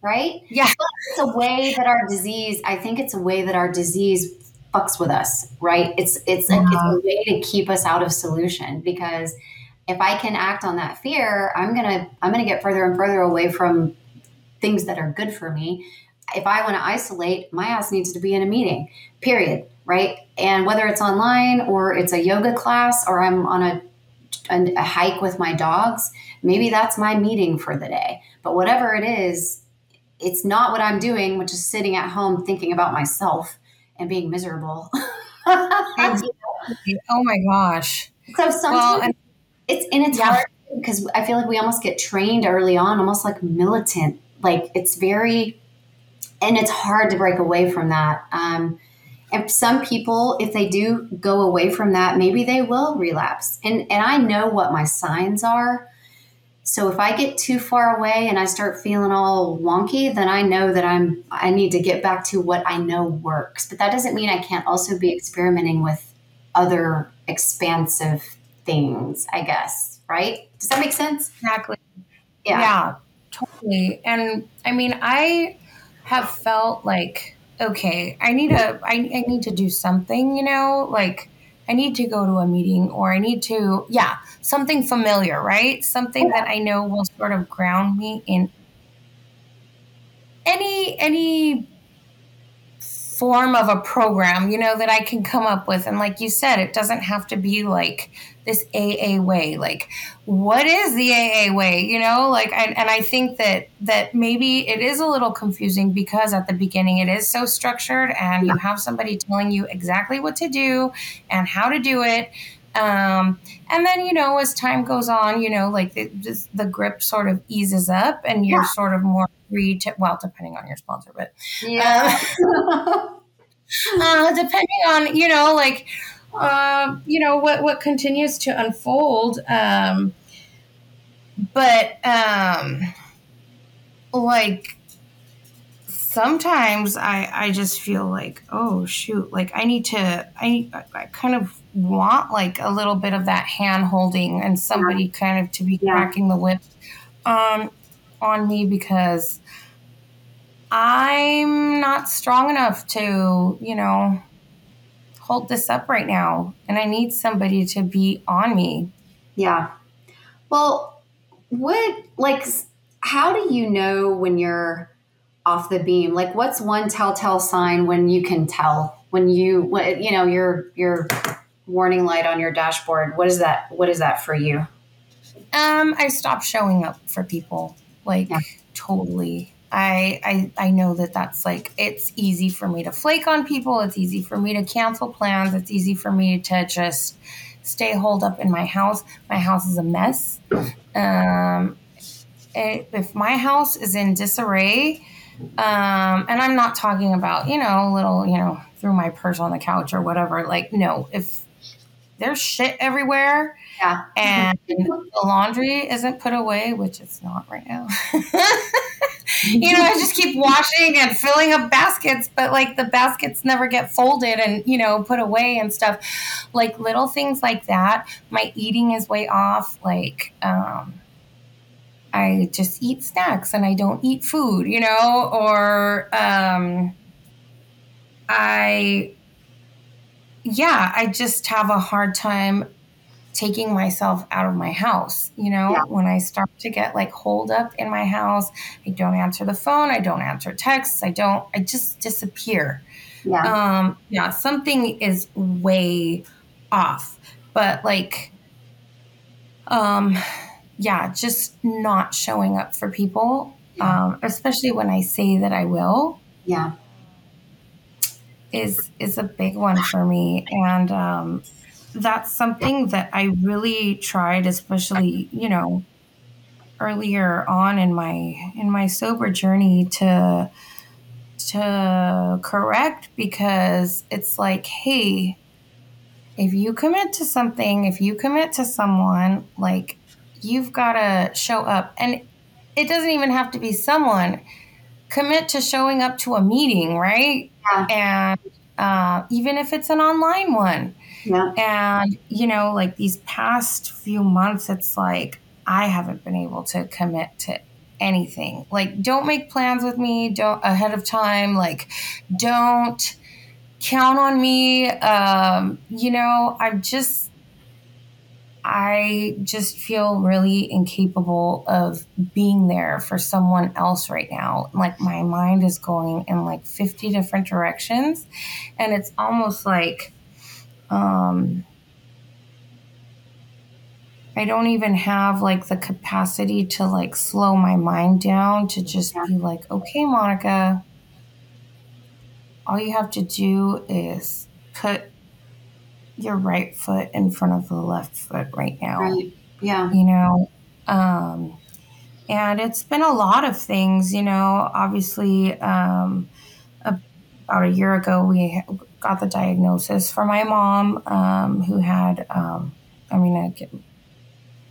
Right? Yeah. But it's a way that our disease, I think it's a way that our disease fucks with us, right? It's it's, yeah. a, it's a way to keep us out of solution because if I can act on that fear, I'm gonna I'm gonna get further and further away from things that are good for me. If I want to isolate, my ass needs to be in a meeting, period. Right. And whether it's online or it's a yoga class or I'm on a, a, a hike with my dogs, maybe that's my meeting for the day. But whatever it is, it's not what I'm doing, which is sitting at home thinking about myself and being miserable. oh my gosh. So sometimes well, and, it's and it's yeah. hard because I feel like we almost get trained early on, almost like militant. Like it's very, and it's hard to break away from that. Um, and some people, if they do go away from that, maybe they will relapse. And and I know what my signs are. So if I get too far away and I start feeling all wonky, then I know that I'm I need to get back to what I know works. But that doesn't mean I can't also be experimenting with other expansive things, I guess, right? Does that make sense? Exactly. Yeah. Yeah, totally. And I mean, I have felt like okay, I need a I, I need to do something, you know, like I need to go to a meeting or I need to, yeah, something familiar, right? Something that I know will sort of ground me in any any form of a program, you know, that I can come up with. And like you said, it doesn't have to be like this AA way. Like, what is the AA way? You know, like, and, and I think that that maybe it is a little confusing because at the beginning it is so structured, and you have somebody telling you exactly what to do and how to do it. Um, and then, you know, as time goes on, you know, like the, just the grip sort of eases up and you're yeah. sort of more free to, well, depending on your sponsor, but yeah. Uh, uh, depending on, you know, like, uh, you know, what, what continues to unfold. Um, but, um, like, sometimes I, I just feel like, oh shoot, like I need to, I, I kind of want like a little bit of that hand holding and somebody yeah. kind of to be yeah. cracking the whip um, on me because I'm not strong enough to, you know, hold this up right now. And I need somebody to be on me. Yeah. Well, what, like, how do you know when you're off the beam? Like, what's one telltale sign when you can tell when you, you know, you're, you're, warning light on your dashboard what is that what is that for you um i stopped showing up for people like yeah. totally I, I I know that that's like it's easy for me to flake on people. It's easy for me to cancel plans. It's easy for me to just stay holed up in my house. My house is a mess. Um, it, if my house is in disarray, um, and I'm not talking about you know a little you know threw my purse on the couch or whatever. Like no, if there's shit everywhere Yeah. and the laundry isn't put away, which it's not right now. you know, I just keep washing and filling up baskets, but like the baskets never get folded and, you know, put away and stuff. Like little things like that. My eating is way off. Like, um, I just eat snacks and I don't eat food, you know, or um, I, yeah, I just have a hard time taking myself out of my house. You know, Yeah. when I start to get like holed up in my house, I don't answer the phone, I don't answer texts, I don't, I just disappear. Yeah. Um, yeah, something is way off, but like, um, yeah, just not showing up for people, um, especially when I say that I will yeah. Is is a big one for me. And um, that's something that i really tried especially you know earlier on in my in my sober journey to to correct because it's like hey if you commit to something if you commit to someone like you've got to show up. And it doesn't even have to be someone. Commit to showing up to a meeting right Yeah. and uh, even if it's an online one Yeah. and you know like these past few months it's like i haven't been able to commit to anything like don't make plans with me don't ahead of time like don't count on me um you know i'm just i just feel really incapable of being there for someone else right now. Like my mind is going in like 50 different directions and it's almost like um I don't even have like the capacity to like slow my mind down to just be like, okay, Monica, all you have to do is put your right foot in front of the left foot right now Right. Yeah. you know um and it's been a lot of things you know obviously um about a year ago we got the diagnosis for my mom um who had um i mean I,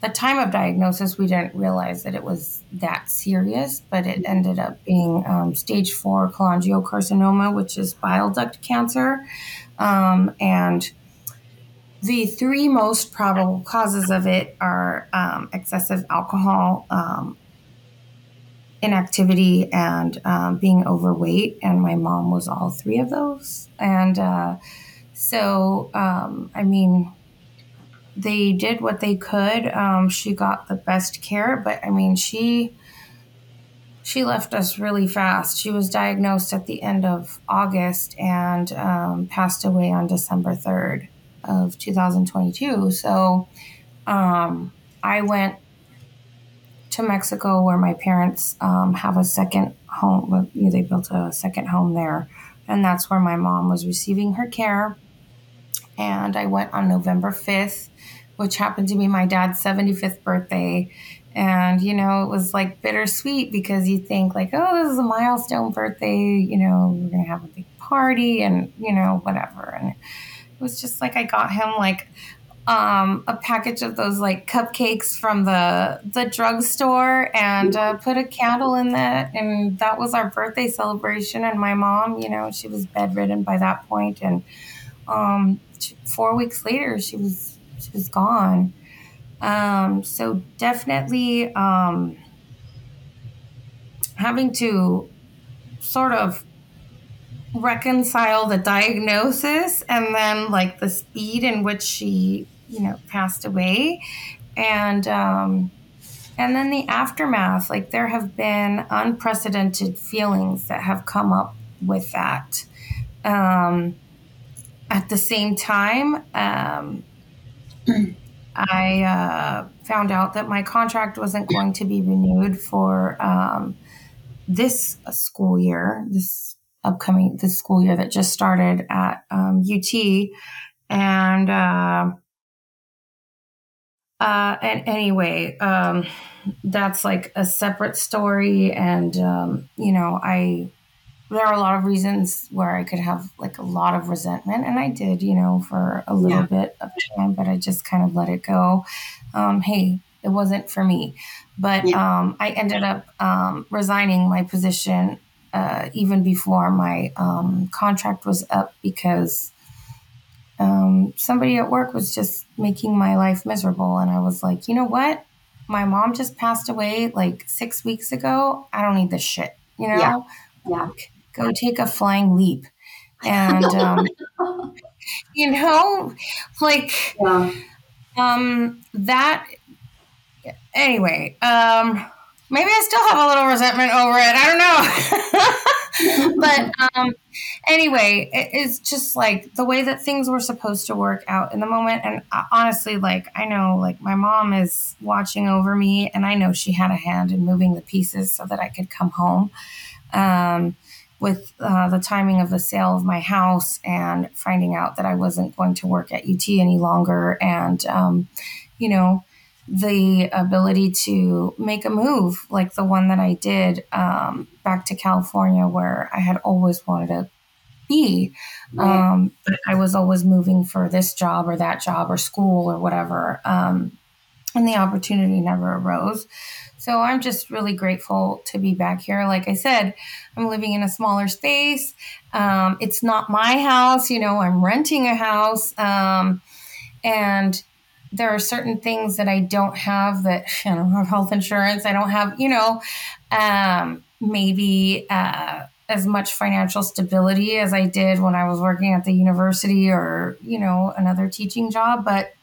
the time of diagnosis we didn't realize that it was that serious but it ended up being um, stage four cholangiocarcinoma which is bile duct cancer um, and the three most probable causes of it are um, excessive alcohol, um, inactivity, and um, being overweight. And my mom was all three of those. And uh, so, um, I mean, they did what they could. Um, she got the best care, but I mean, she she left us really fast. She was diagnosed at the end of August and um, passed away on December third of 2022. So um, I went to Mexico where my parents um, have a second home. They built a second home there. And that's where my mom was receiving her care. And I went on November 5th, which happened to be my dad's 75th birthday. And, you know, it was like bittersweet because you think, like, oh, this is a milestone birthday. You know, we're going to have a big party and, you know, whatever. And was just like I got him like um, a package of those like cupcakes from the the drugstore and uh, put a candle in that, and that was our birthday celebration. And my mom, you know, she was bedridden by that point, and um, four weeks later, she was she was gone. Um, so definitely um, having to sort of reconcile the diagnosis and then like the speed in which she you know passed away. And um and then the aftermath like there have been unprecedented feelings that have come up with that. Um at the same time um i uh, found out that my contract wasn't going to be renewed for um this school year, this upcoming this school year that just started at um, UT, and uh, uh, and anyway, um, that's like a separate story, and um, you know, I there are a lot of reasons where I could have like a lot of resentment, and I did, you know, for a little yeah. bit of time, but I just kind of let it go. Um, hey, it wasn't for me. But yeah. um, I ended up um, resigning my position uh, even before my um, contract was up because um, somebody at work was just making my life miserable. And I was like, you know what? My mom just passed away like six weeks ago. I don't need this shit, you know? Yeah. yeah. Go take a flying leap. And, um, you know, like, yeah. um, that anyway, um, maybe I still have a little resentment over it. I don't know. but um, anyway, it, it's just like the way that things were supposed to work out in the moment. And uh, honestly, like, I know, like, my mom is watching over me, and I know she had a hand in moving the pieces so that I could come home. Um, with uh, the timing of the sale of my house and finding out that I wasn't going to work at UT any longer, and um, you know, the ability to make a move like the one that I did um, back to California, where I had always wanted to be. Um, but I was always moving for this job or that job or school or whatever. Um, and the opportunity never arose. So I'm just really grateful to be back here. Like I said, I'm living in a smaller space. Um, it's not my house, you know, I'm renting a house. Um, and there are certain things that I don't have that I don't have health insurance. I don't have, you know, um, maybe uh, as much financial stability as I did when I was working at the university or, you know, another teaching job. But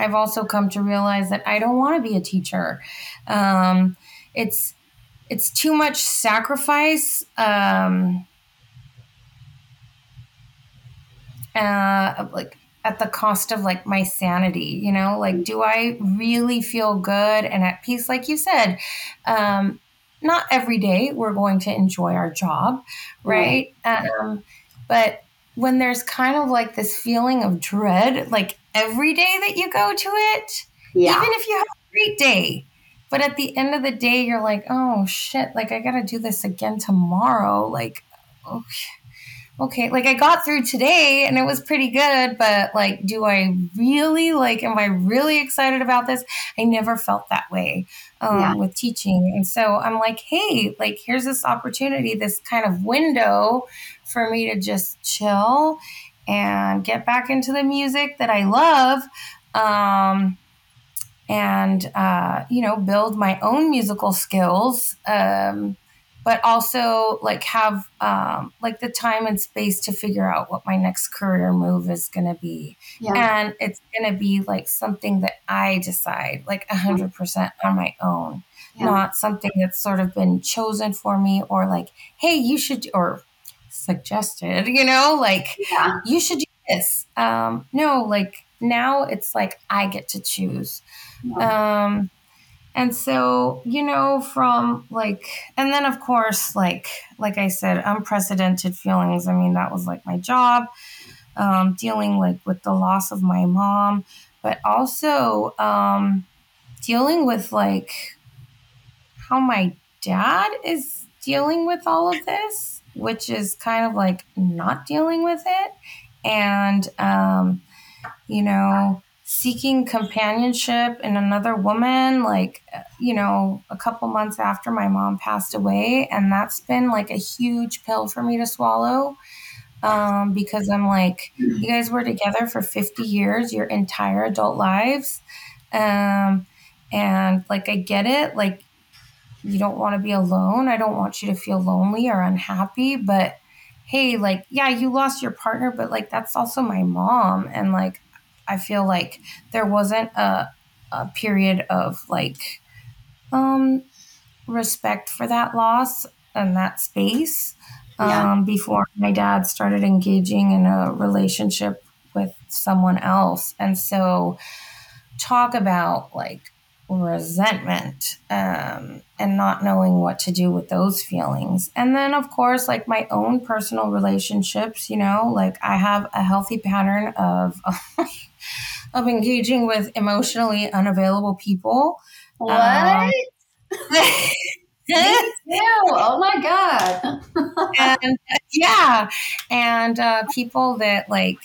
I've also come to realize that I don't want to be a teacher. Um, it's it's too much sacrifice. Um, uh, like at the cost of like my sanity you know? Like do i really feel good? And at peace like you said um not every day we're going to enjoy our job right? Um but when there's kind of like this feeling of dread like every day that you go to it yeah. even if you have a great day but at the end of the day you're like oh shit like i gotta do this again tomorrow like okay okay, like I got through today and it was pretty good, but like, do I really like, am I really excited about this? I never felt that way um, yeah. with teaching. And so I'm like, hey, like, here's this opportunity, this kind of window for me to just chill and get back into the music that I love. Um, and, uh, you know, build my own musical skills. Um, but also like have um, like the time and space to figure out what my next career move is going to be yeah. and it's going to be like something that i decide like 100% on my own yeah. not something that's sort of been chosen for me or like hey you should or suggested you know like yeah. you should do this um no like now it's like i get to choose um and so you know from like and then of course like like i said unprecedented feelings. I mean that was like my job um, dealing like with the loss of my mom but also um, dealing with like how my dad is dealing with all of this which is kind of like not dealing with it. And um, you know seeking companionship in another woman like you know a couple months after my mom passed away. And that's been like a huge pill for me to swallow um, because i'm like you guys were together for 50 years your entire adult lives. Um, and like i get it like you don't want to be alone. I don't want you to feel lonely or unhappy but hey like yeah you lost your partner but like that's also my mom. And like I feel like there wasn't a, a period of like um, respect for that loss and that space um, yeah. before my dad started engaging in a relationship with someone else. And so, talk about like resentment um, and not knowing what to do with those feelings. And then, of course, like my own personal relationships, you know, like I have a healthy pattern of. of engaging with emotionally unavailable people. What? Um, oh my god! and yeah, and uh, people that like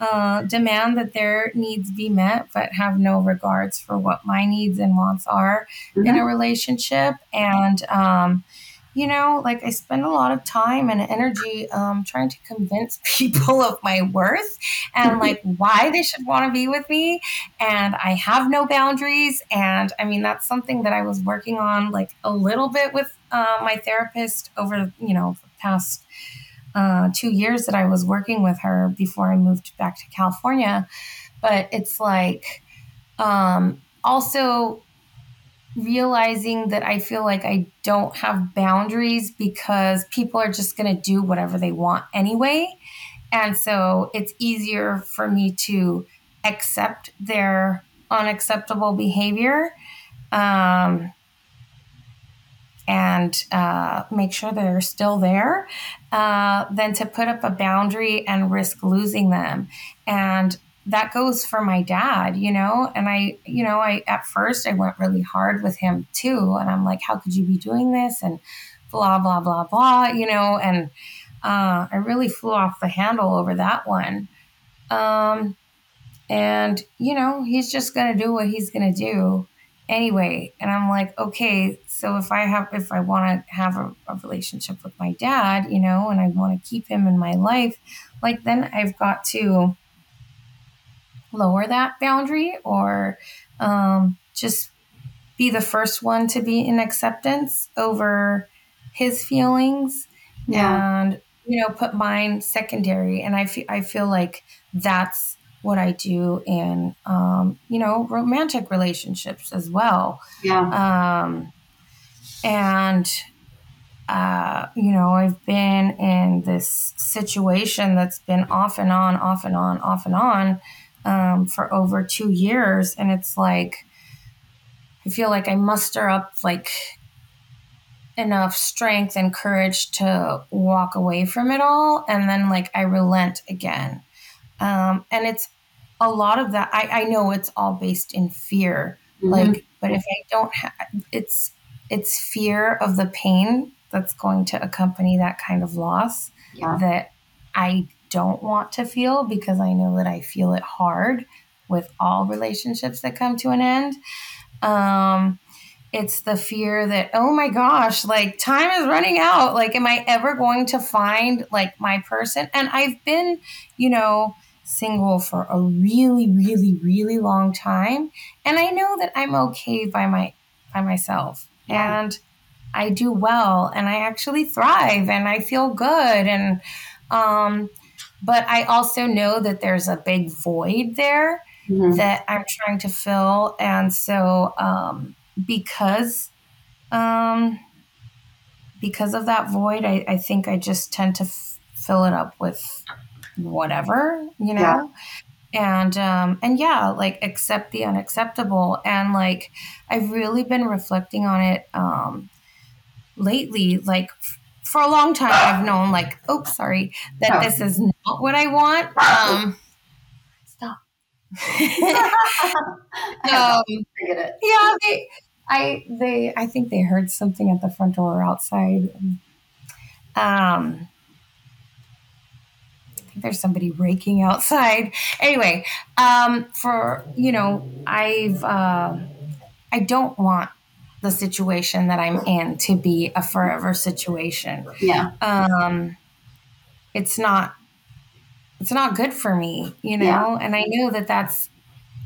uh, demand that their needs be met, but have no regards for what my needs and wants are mm-hmm. in a relationship. And, um, you know, like I spend a lot of time and energy um, trying to convince people of my worth and mm-hmm. like why they should want to be with me. And I have no boundaries. And I mean, that's something that I was working on like a little bit with uh, my therapist over, you know, the past uh, two years that I was working with her before I moved back to California. But it's like um, also realizing that I feel like I don't have boundaries because people are just going to do whatever they want anyway. And so it's easier for me to accept their unacceptable behavior. Um, and uh, make sure they're still there uh, than to put up a boundary and risk losing them. And that goes for my dad, you know. And I, you know, I at first I went really hard with him too, and I'm like, how could you be doing this? And blah blah blah blah, you know. And uh, I really flew off the handle over that one. Um, and you know, he's just gonna do what he's gonna do anyway. And I'm like, okay, so if I have, if I want to have a, a, relationship with my dad, you know, and I want to keep him in my life, like then I've got to lower that boundary or um, just be the first one to be in acceptance over his feelings yeah. and you know put mine secondary and I feel I feel like that's what I do in, um, you know, romantic relationships as well. Yeah. Um, and, uh, you know, I've been in this situation that's been off and on, off and on, off and on um, for over two years. And it's like, I feel like I muster up like enough strength and courage to walk away from it all. And then, like, I relent again um, and it's a lot of that. I, I know it's all based in fear. Mm-hmm. Like, but if I don't have, it's it's fear of the pain that's going to accompany that kind of loss yeah. that I don't want to feel because I know that I feel it hard with all relationships that come to an end. Um, it's the fear that oh my gosh like time is running out like am i ever going to find like my person and i've been you know single for a really, really, really long time. And I know that I'm okay by my by myself. Yeah. And I do well and I actually thrive and I feel good and um but I also know that there's a big void there mm-hmm. that I'm trying to fill and so um because um because of that void I, I think I just tend to f- fill it up with whatever, you know? Yeah. And um and yeah, like accept the unacceptable and like I've really been reflecting on it um lately like for a long time I've known like oh sorry that oh. this is not what I want. Um stop. um. Yeah, they I they I think they heard something at the front door outside. Um there's somebody raking outside. Anyway, um, for you know, I've uh, I don't want the situation that I'm in to be a forever situation. Yeah. Um, it's not. It's not good for me, you know, yeah. and I know that that's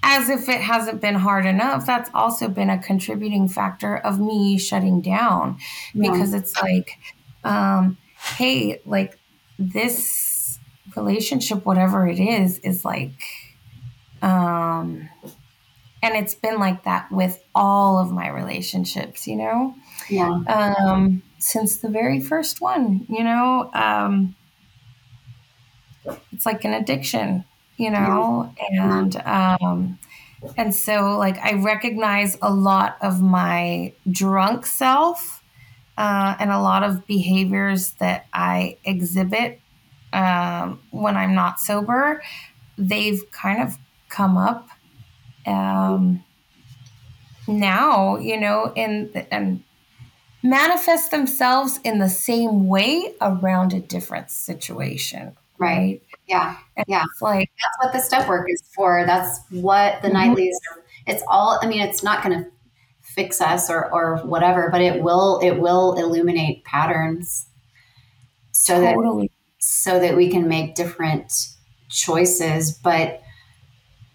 as if it hasn't been hard enough. That's also been a contributing factor of me shutting down yeah. because it's like, um, hey, like this relationship, whatever it is, is like, um, and it's been like that with all of my relationships, you know? Yeah. Um, since the very first one, you know? Um, it's like an addiction, you know? Yeah. And, um, And so, like, I recognize a lot of my drunk self uh, and a lot of behaviors that I exhibit um, when I'm not sober. They've kind of come up um, now, you know, and and manifest themselves in the same way around a different situation. Right. right? Yeah. And yeah. It's like that's what the step work is for. That's what the mm-hmm. nightlies are. It's all I mean, it's not gonna fix us or or whatever, but it will it will illuminate patterns so totally. So that we can make different choices. But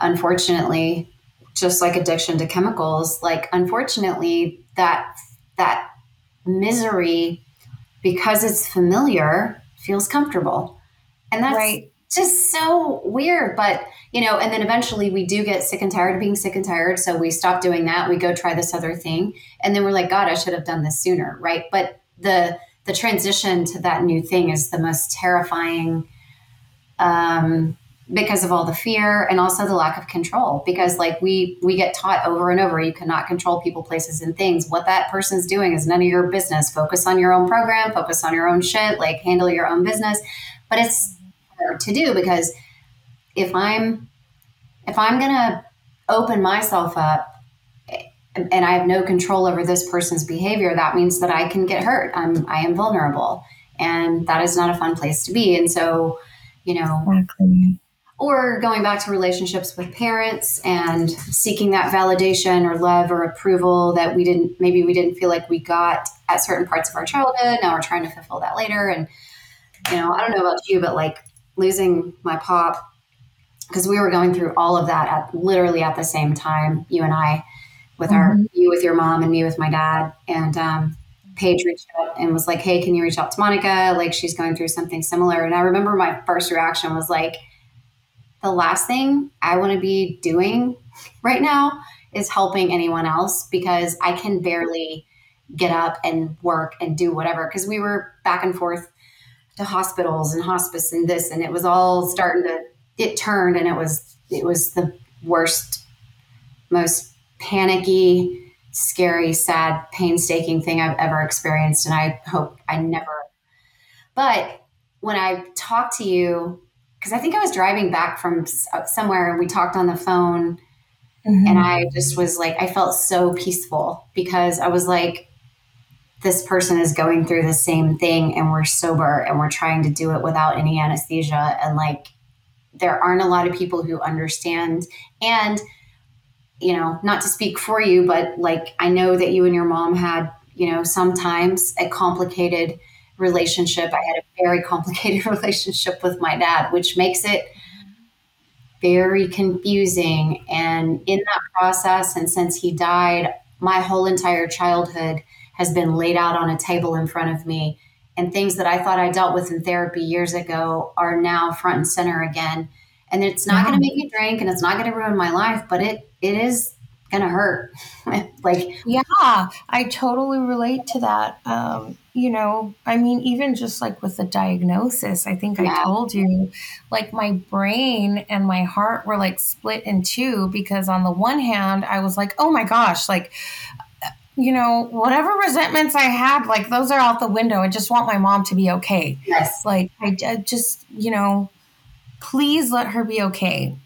unfortunately, just like addiction to chemicals, like unfortunately that that misery because it's familiar feels comfortable. And that's right. just so weird. But, you know, and then eventually we do get sick and tired of being sick and tired. So we stop doing that. We go try this other thing. And then we're like, God, I should have done this sooner. Right. But the, the transition to that new thing is the most terrifying um, because of all the fear and also the lack of control because like we we get taught over and over you cannot control people places and things. What that person's doing is none of your business. Focus on your own program focus on your own shit like handle your own business. But it's hard to do because if i'm if i'm gonna open myself up and i have no control over this person's behavior that means that i can get hurt. I'm i am vulnerable. And that is not a fun place to be. And so you know exactly. or going back to relationships with parents and seeking that validation or love or approval that we didn't maybe we didn't feel like we got at certain parts of our childhood. Now we're trying to fulfill that later. And you know i don't know about you but like losing my pop because we were going through all of that at literally at the same time you and i with mm-hmm. our you with your mom and me with my dad and um, Paige reached out and was like, Hey, can you reach out to Monica? Like, she's going through something similar. And I remember my first reaction was like, the last thing I want to be doing right now is helping anyone else because I can barely get up and work and do whatever. Because we were back and forth to hospitals and hospice and this, and it was all starting to, it turned and it was, it was the worst, most panicky, scary, sad, painstaking thing I've ever experienced. And I hope I never, but when I talked to you because I think I was driving back from uh, somewhere and we talked on the phone. Mm-hmm. And I just was like, I felt so peaceful because I was like, this person is going through the same thing and we're sober and we're trying to do it without any anesthesia. And like, there aren't a lot of people who understand. And, you know, not to speak for you, but like, I know that you and your mom had, you know, sometimes a complicated relationship. I had a very complicated relationship with my dad, which makes it very confusing. And in that process, and since he died, my whole entire childhood has been laid out on a table in front of me. And things that I thought I dealt with in therapy years ago are now front and center again. And it's not yeah. going to make me drink and it's not going to ruin my life, but it it is gonna hurt. like, yeah, I totally relate to that. Um, you know, I mean, even just like with the diagnosis, I think yeah. I told you, like, my brain and my heart were like split in two because, on the one hand, I was like, oh my gosh, like, you know, whatever resentments I had, like, those are out the window. I just want my mom to be okay. Yes. Like, I, I just, you know, please let her be okay.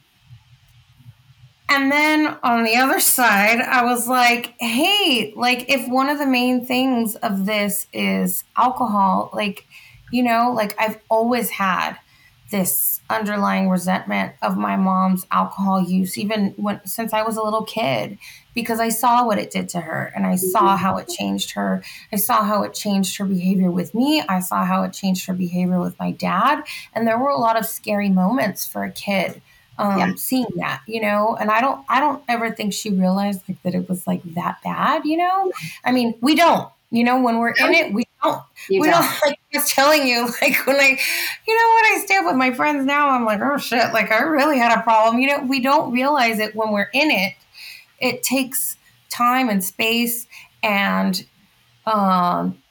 And then on the other side, I was like, hey, like if one of the main things of this is alcohol, like, you know, like I've always had this underlying resentment of my mom's alcohol use, even when since I was a little kid, because I saw what it did to her and I saw mm-hmm. how it changed her. I saw how it changed her behavior with me. I saw how it changed her behavior with my dad. And there were a lot of scary moments for a kid um, yeah. seeing that, you know, and I don't, I don't ever think she realized like that it was like that bad, you know. I mean, we don't, you know, when we're in it, we don't, you we don't. don't like just telling you, like when I, you know, when I stay up with my friends now, I'm like, oh shit, like I really had a problem, you know. We don't realize it when we're in it. It takes time and space and um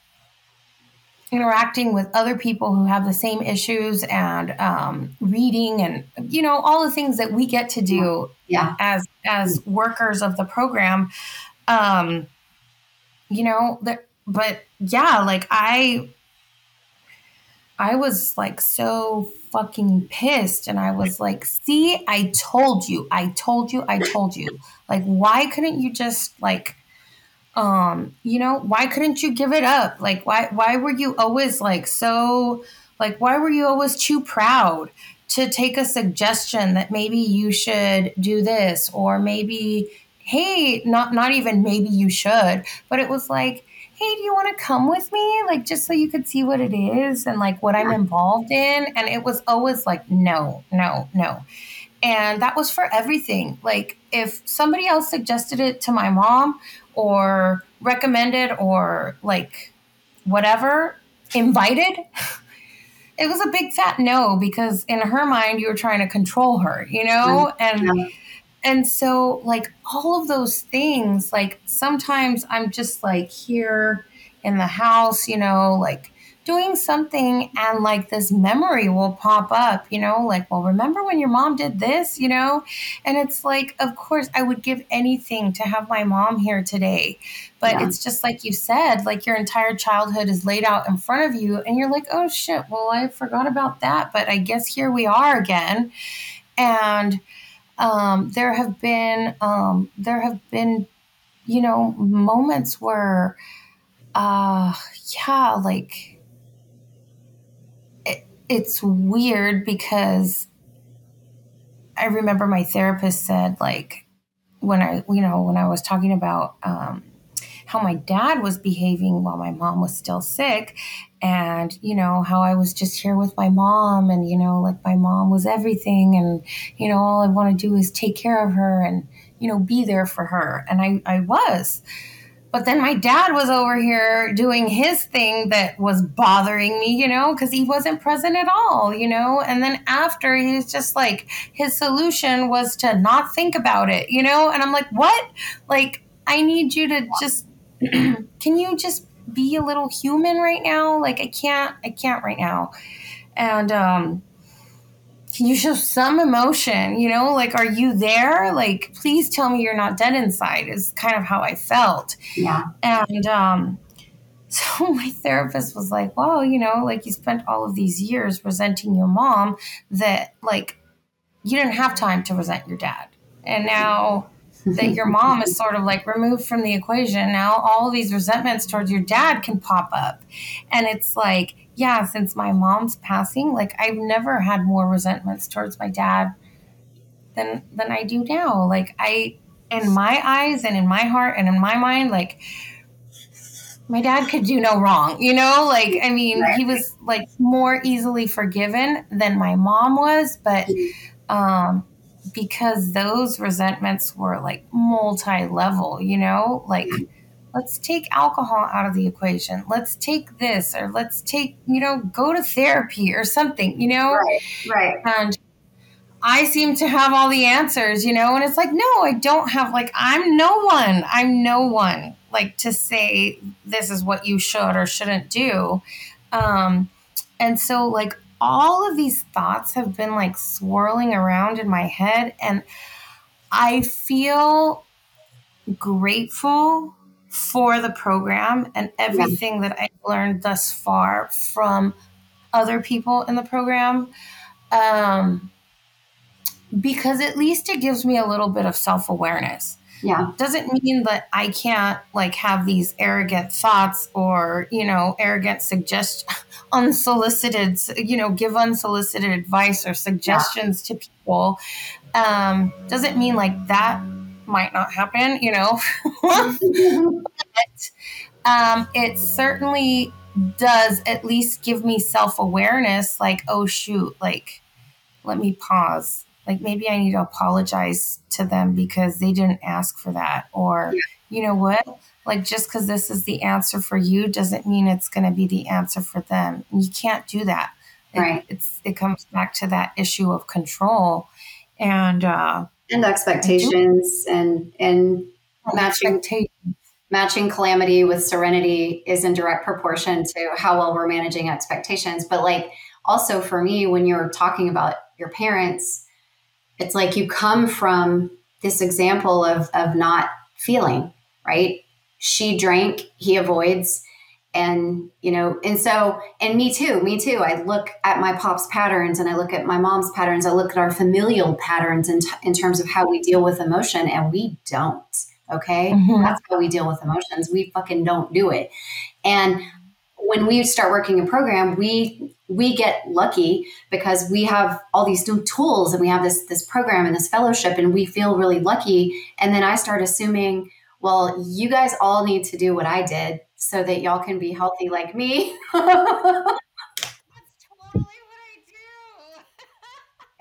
interacting with other people who have the same issues and um, reading and you know all the things that we get to do yeah. as as workers of the program um you know that but yeah like i i was like so fucking pissed. And i was like see i told you i told you i told you. Like why couldn't you just like um you know why couldn't you give it up? Like why why were you always like so like why were you always too proud to take a suggestion that maybe you should do this? Or maybe hey not not even maybe you should but it was like hey do you want to come with me? Like just so you could see what it is and like what i'm involved in. And it was always like no no no. And that was for everything. Like if somebody else suggested it to my mom or recommended or like whatever invited it was a big fat no because in her mind you were trying to control her you know? And yeah. And so like all of those things like sometimes i'm just like here in the house you know like doing something and like this memory will pop up, you know, like, well, remember when your mom did this, you know? And it's like, of course, I would give anything to have my mom here today. But yeah. it's just like you said, like your entire childhood is laid out in front of you, and you're like, oh shit, well, I forgot about that. But I guess here we are again. And um, there have been, um, there have been, you know, moments where, uh, yeah, like, it, it's weird because I remember my therapist said like when I you know when I was talking about um, how my dad was behaving while my mom was still sick and you know how I was just here with my mom and you know like my mom was everything and you know all I want to do is take care of her and you know be there for her and I I was but then my dad was over here doing his thing that was bothering me, you know, because he wasn't present at all, you know. And then after, he's just like, his solution was to not think about it, you know. And I'm like, what? Like, I need you to just, can you just be a little human right now? Like, I can't, I can't right now. And, um, can you show some emotion? You know, like, are you there? Like, please tell me you're not dead inside, is kind of how I felt. Yeah. And um, so my therapist was like, well, you know, like you spent all of these years resenting your mom that, like, you didn't have time to resent your dad. And now that your mom is sort of like removed from the equation, now all these resentments towards your dad can pop up. And it's like, yeah, since my mom's passing, like I've never had more resentments towards my dad than than I do now. Like I in my eyes and in my heart and in my mind, like my dad could do no wrong, you know? Like I mean, he was like more easily forgiven than my mom was, but um because those resentments were like multi-level, you know? Like let's take alcohol out of the equation. Let's take this, or let's take, you know, go to therapy or something, you know? Right, right. And I seem to have all the answers, you know? And it's like, no, I don't have, like, I'm no one. I'm no one, like, to say this is what you should or shouldn't do. Um, and so, like, all of these thoughts have been like swirling around in my head. And I feel grateful for the program and everything that I've learned thus far from other people in the program. Um, because at least it gives me a little bit of self awareness. Yeah. Doesn't mean that I can't like have these arrogant thoughts or, you know, arrogant suggest unsolicited, you know, give unsolicited advice or suggestions yeah. to people. Um, doesn't mean like that might not happen, you know. but um, it certainly does at least give me self awareness like, oh, shoot, like, let me pause. Like, maybe I need to apologize to them because they didn't ask for that. Or, yeah. you know what? Like, just because this is the answer for you doesn't mean it's going to be the answer for them. You can't do that. Right. It, it's, it comes back to that issue of control. And, uh, and expectations and and matching matching calamity with serenity is in direct proportion to how well we're managing expectations. But like also for me, when you're talking about your parents, it's like you come from this example of of not feeling, right? She drank, he avoids. And you know and so and me too me too. I look at my pop's patterns and i look at my mom's patterns. I look at our familial patterns in, t- in terms of how we deal with emotion and we don't okay? Mm-hmm. that's how we deal with emotions. We fucking don't do it. And when we start working a program we we get lucky because we have all these new tools and we have this this program and this fellowship and we feel really lucky. And then i start assuming well you guys all need to do what i did so that y'all can be healthy like me. That's totally what I do.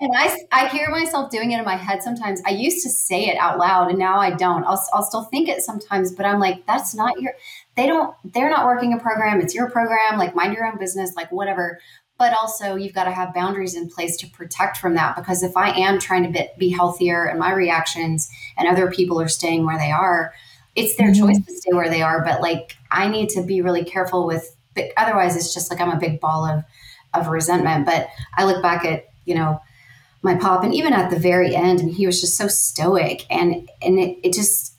and I, I hear myself doing it in my head sometimes. I used to say it out loud and now I don't. I'll, I'll still think it sometimes, but I'm like, that's not your, they don't, they're not working a program. It's your program. Like mind your own business, like whatever. But also, you've got to have boundaries in place to protect from that. Because if I am trying to be, be healthier and my reactions and other people are staying where they are, it's their mm-hmm. choice to stay where they are. But like, I need to be really careful with. Otherwise, it's just like I'm a big ball of of resentment. But I look back at you know my pop, and even at the very end, and he was just so stoic, and and it, it just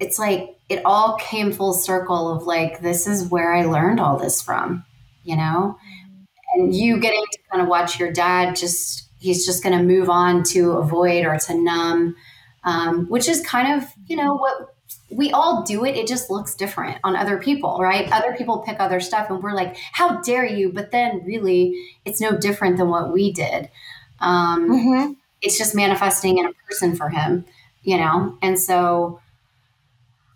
it's like it all came full circle of like this is where I learned all this from, you know, mm-hmm. and you getting to kind of watch your dad just he's just going to move on to avoid or to numb, um, which is kind of you know what we all do it. It just looks different on other people, right? Other people pick other stuff and we're like, how dare you? But then really, it's no different than what we did. Um, mm-hmm. It's just manifesting in a person for him, you know? And so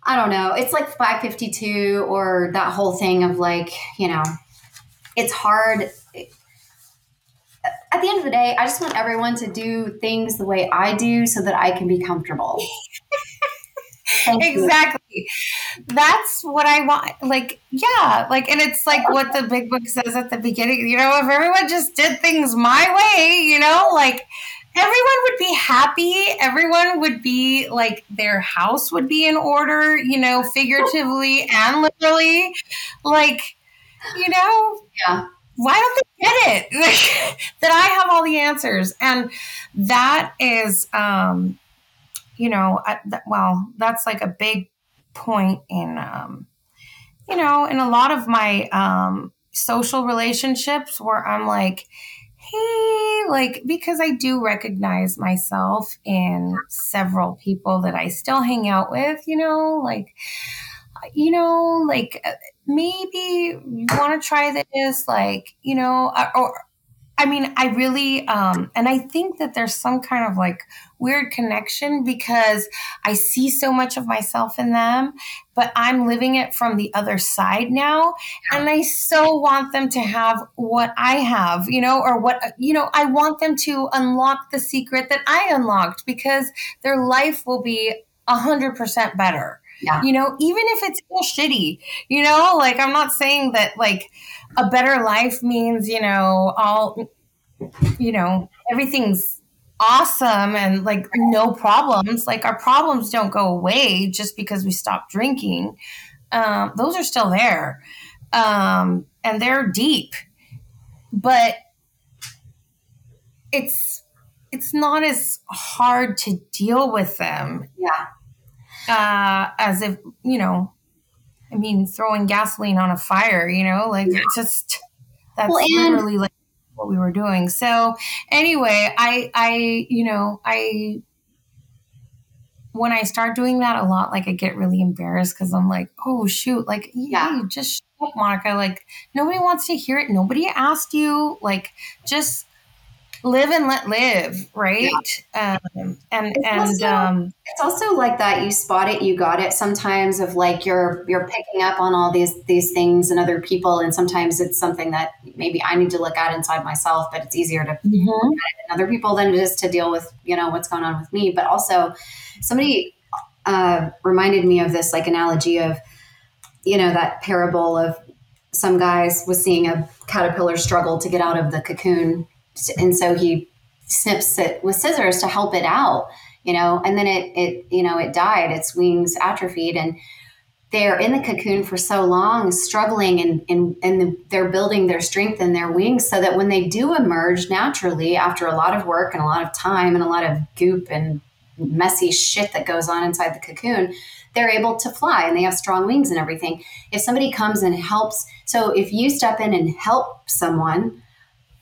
I don't know. It's like 552 or that whole thing of like, you know, it's hard. At the end of the day, I just want everyone to do things the way I do so that I can be comfortable. exactly. That's what I want. Like, yeah, like, and it's like what the big book says at the beginning. You know, if everyone just did things my way, you know, like everyone would be happy. Everyone would be like their house would be in order, you know, figuratively and literally. Like, you know, yeah. Why don't they get it? that I have all the answers. And that is um you know, th- well, that's like a big point in, um, you know, in a lot of my um, social relationships where I'm like, hey, like, because I do recognize myself in several people that I still hang out with, you know, like, you know, like uh, maybe you want to try this, like, you know, uh, or, I mean, I really, um, and I think that there's some kind of like weird connection because I see so much of myself in them, but I'm living it from the other side now. And I so want them to have what I have, you know, or what, you know, I want them to unlock the secret that I unlocked because their life will be a hundred percent better. Yeah. You know, even if it's still shitty, you know, like I'm not saying that like a better life means, you know, all, you know, everything's awesome and like no problems. Like our problems don't go away just because we stop drinking. Um, those are still there. Um, and they're deep, but it's, it's not as hard to deal with them. Yeah uh, as if you know i mean throwing gasoline on a fire you know like yeah. just that's well, literally like what we were doing. So anyway i i you know i when i start doing that a lot like i get really embarrassed because i'm like oh shoot like yeah. just monica like nobody wants to hear it. Nobody asked you like just live and let live, right? Yeah. Um, and it's and also, um, it's also like that. You spot it, you got it. Sometimes of like you're you're picking up on all these these things and other people, and sometimes it's something that maybe I need to look at inside myself. But it's easier to mm-hmm. look at other people than it is to deal with you know what's going on with me. But also, somebody uh, reminded me of this like analogy of you know that parable of some guys was seeing a caterpillar struggle to get out of the cocoon and so he snips it with scissors to help it out you know and then it it you know it died its wings atrophied and they're in the cocoon for so long, struggling and, and, and they're building their strength in their wings so that when they do emerge naturally after a lot of work and a lot of time and a lot of goop and messy shit that goes on inside the cocoon, they're able to fly and they have strong wings and everything. If somebody comes and helps, so if you step in and help someone,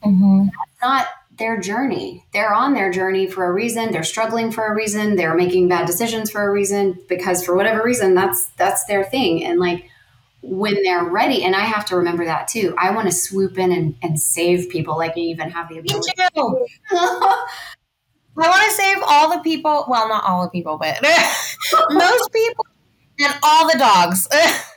mm-hmm. that's not their journey. They're on their journey for a reason. They're struggling for a reason. They're making bad decisions for a reason because for whatever reason that's that's their thing. And like when they're ready, and I have to remember that too. I want to swoop in and, and save people like you even have the ability. I want to save all the people. Well, not all the people, but most people and all the dogs.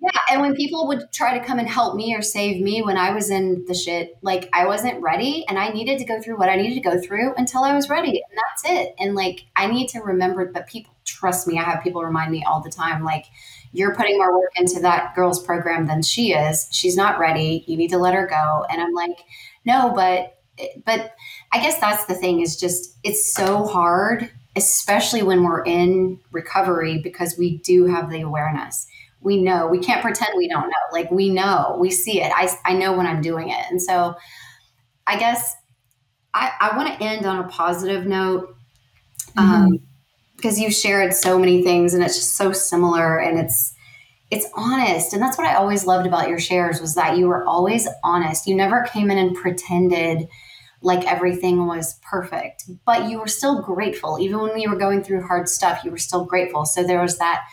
yeah, and when people would try to come and help me or save me when I was in the shit, like I wasn't ready and I needed to go through what I needed to go through until I was ready. And that's it. And like I need to remember that people trust me. I have people remind me all the time like you're putting more work into that girl's program than she is. She's not ready. You need to let her go. And I'm like, "No, but but I guess that's the thing is just it's so hard, especially when we're in recovery because we do have the awareness. We know we can't pretend we don't know. Like we know, we see it. I, I know when I'm doing it. And so I guess I, I want to end on a positive note. Mm-hmm. Um, because you shared so many things and it's just so similar and it's it's honest and that's what i always loved about your shares was that you were always honest you never came in and pretended like everything was perfect, but you were still grateful. Even when you were going through hard stuff, you were still grateful. So there was that,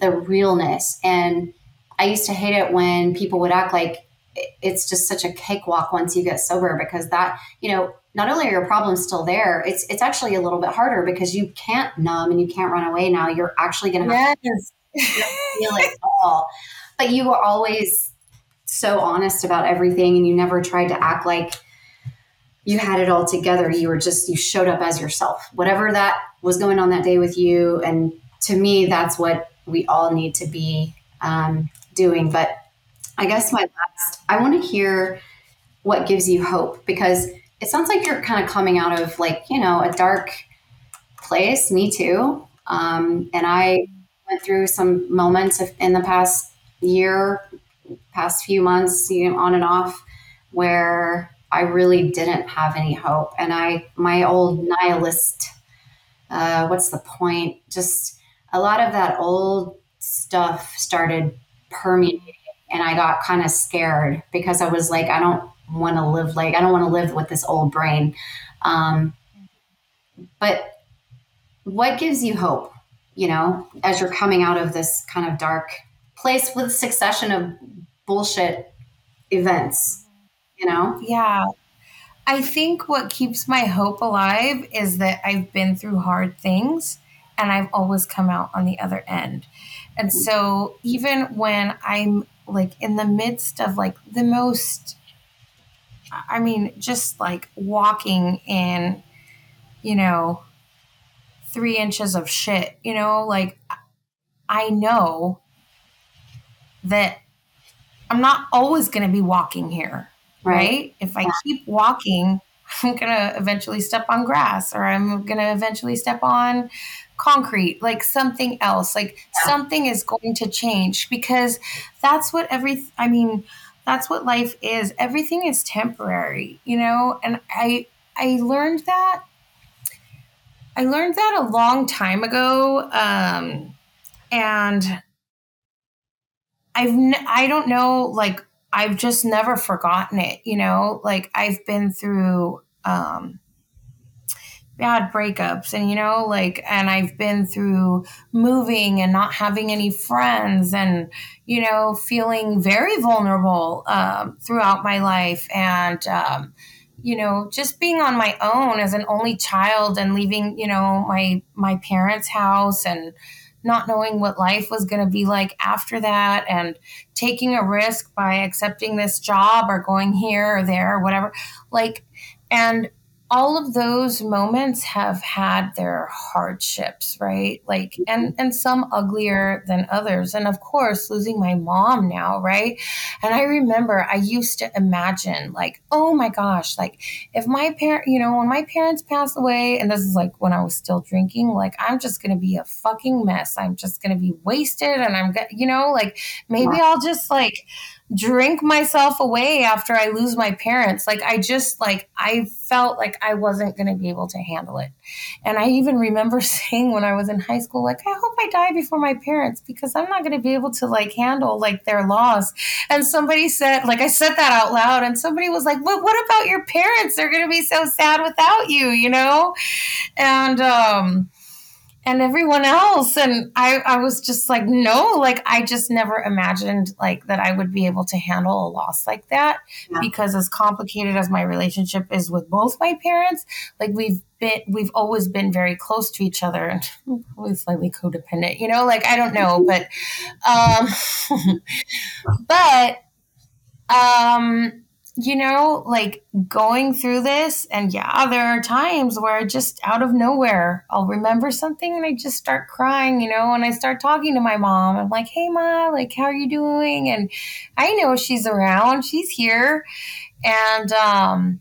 the realness. And I used to hate it when people would act like it's just such a cakewalk once you get sober because that, you know, not only are your problems still there, it's it's actually a little bit harder because you can't numb and you can't run away now. You're actually going to have yes. To feel it all. But you were always so honest about everything and you never tried to act like you had it all together. You were just, you showed up as yourself, whatever that was going on that day with you. And to me, that's what we all need to be um, doing. But I guess my last, I want to hear what gives you hope because it sounds like you're kind of coming out of like, you know, a dark place. Me too. Um, and I went through some moments in the past year, past few months, you know, on and off, where I really didn't have any hope. And I, my old nihilist, uh, what's the point? Just a lot of that old stuff started permeating. And I got kind of scared because I was like, I don't want to live like, I don't want to live with this old brain. Um, but what gives you hope, you know, as you're coming out of this kind of dark place with a succession of bullshit events? you know? Yeah. I think what keeps my hope alive is that I've been through hard things and I've always come out on the other end. And mm-hmm. so even when I'm like in the midst of like the most, I mean, just like walking in, you know, three inches of shit, you know, like I know that I'm not always going to be walking here right? If I yeah. keep walking, I'm going to eventually step on grass or I'm going to eventually step on concrete, like something else. Like something is going to change because that's what every, I mean, that's what life is. Everything is temporary, you know? And I, I learned that. I learned that a long time ago. Um, and I've, n- I don't know, like, I've just never forgotten it, you know? Like I've been through um bad breakups and you know like and I've been through moving and not having any friends and you know feeling very vulnerable um, throughout my life and um, you know just being on my own as an only child and leaving you know my my parents house and not knowing what life was going to be like after that and taking a risk by accepting this job or going here or there or whatever. Like and all of those moments have had their hardships right? Like and mm-hmm. and some uglier than others. And of course losing my mom now right? And i remember i used to imagine like oh my gosh like if my parent you know when my parents pass away and this is like when i was still drinking like i'm just gonna be a fucking mess. I'm just gonna be wasted and i'm gonna you know like maybe i'll just like drink myself away after I lose my parents. Like I just like I felt like I wasn't going to be able to handle it. And I even remember saying when I was in high school like I hope I die before my parents because I'm not going to be able to like handle like their loss. And somebody said like I said that out loud and somebody was like, "But what about your parents? They're going to be so sad without you, you know?" And um and everyone else and I, I was just like no like i just never imagined like that i would be able to handle a loss like that yeah. because as complicated as my relationship is with both my parents like we've been we've always been very close to each other and probably slightly codependent you know like i don't know but um but um you know, like going through this, and yeah, there are times where just out of nowhere, I'll remember something and I just start crying, you know, and I start talking to my mom. I'm like, hey, ma, like, how are you doing? And I know she's around, she's here. And, um,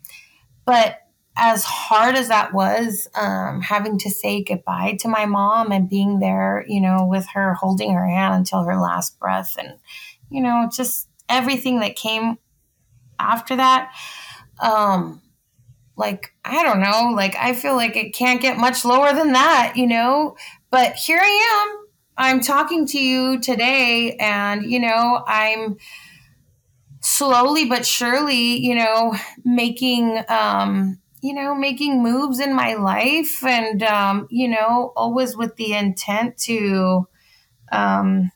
but as hard as that was, um, having to say goodbye to my mom and being there, you know, with her, holding her hand until her last breath, and, you know, just everything that came after that. Um like i don't know like i feel like it can't get much lower than that you know? But here i am. I'm talking to you today and you know i'm slowly but surely you know making um you know making moves in my life and um you know always with the intent to um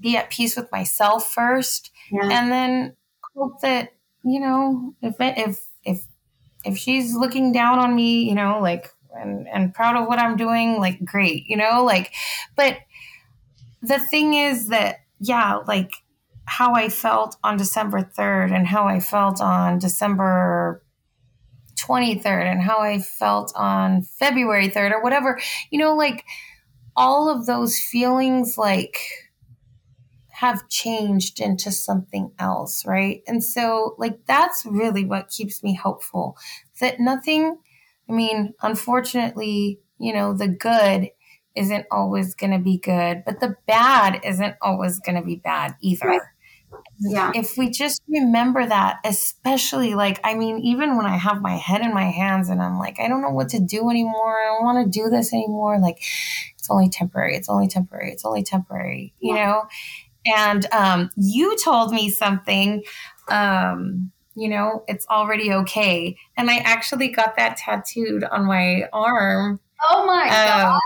be at peace with myself first yeah. and then hope that you know if if if if she's looking down on me, you know, like and and proud of what I'm doing, like great, you know, like but the thing is that yeah, like how I felt on December 3rd and how I felt on December 23rd and how I felt on February 3rd or whatever, you know, like all of those feelings like have changed into something else, right? And so, like, that's really what keeps me hopeful that nothing, I mean, unfortunately, you know, the good isn't always going to be good, but the bad isn't always going to be bad either. Right. Yeah. If we just remember that, especially like, I mean, even when I have my head in my hands and I'm like, I don't know what to do anymore. I don't want to do this anymore. Like, it's only temporary. It's only temporary. It's only temporary, you yeah. know? And um, you told me something, um, you know, it's already okay. And I actually got that tattooed on my arm. Oh my um, God.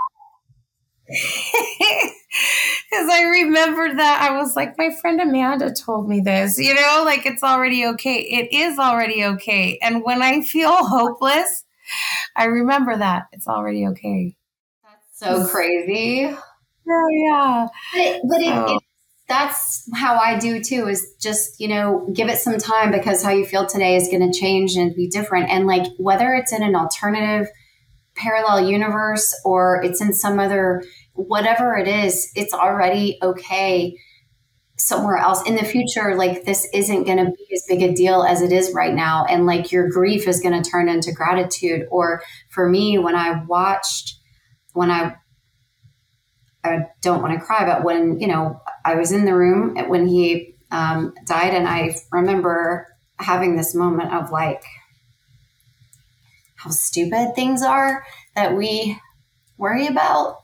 Because I remembered that I was like, my friend Amanda told me this, you know, like it's already okay. It is already okay. And when I feel hopeless, I remember that it's already okay. That's so crazy. Oh, yeah. But, but so. it, it that's how I do too is just, you know, give it some time because how you feel today is going to change and be different. And like whether it's in an alternative parallel universe or it's in some other, whatever it is, it's already okay somewhere else in the future. Like this isn't going to be as big a deal as it is right now. And like your grief is going to turn into gratitude. Or for me, when I watched, when I I don't want to cry, but when, you know, I was in the room when he um, died, and I remember having this moment of like, how stupid things are that we worry about.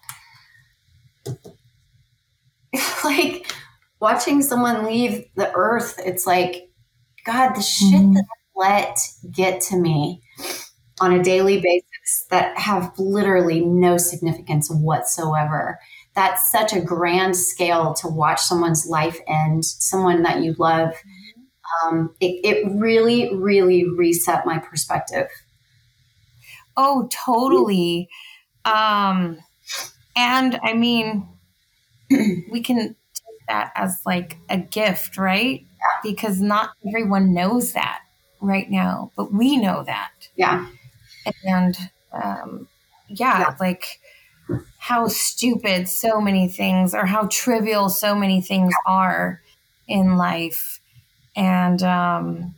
like watching someone leave the earth, it's like, God, the shit mm-hmm. that I let get to me on a daily basis that have literally no significance whatsoever that's such a grand scale to watch someone's life end, someone that you love. Um, it, it really, really reset my perspective. Oh, totally. Um, and I mean, we can take that as like a gift, right? Yeah. Because not everyone knows that. right now, but we know that. Yeah. And um, yeah, yeah, like how stupid so many things or how trivial so many things are in life. And um,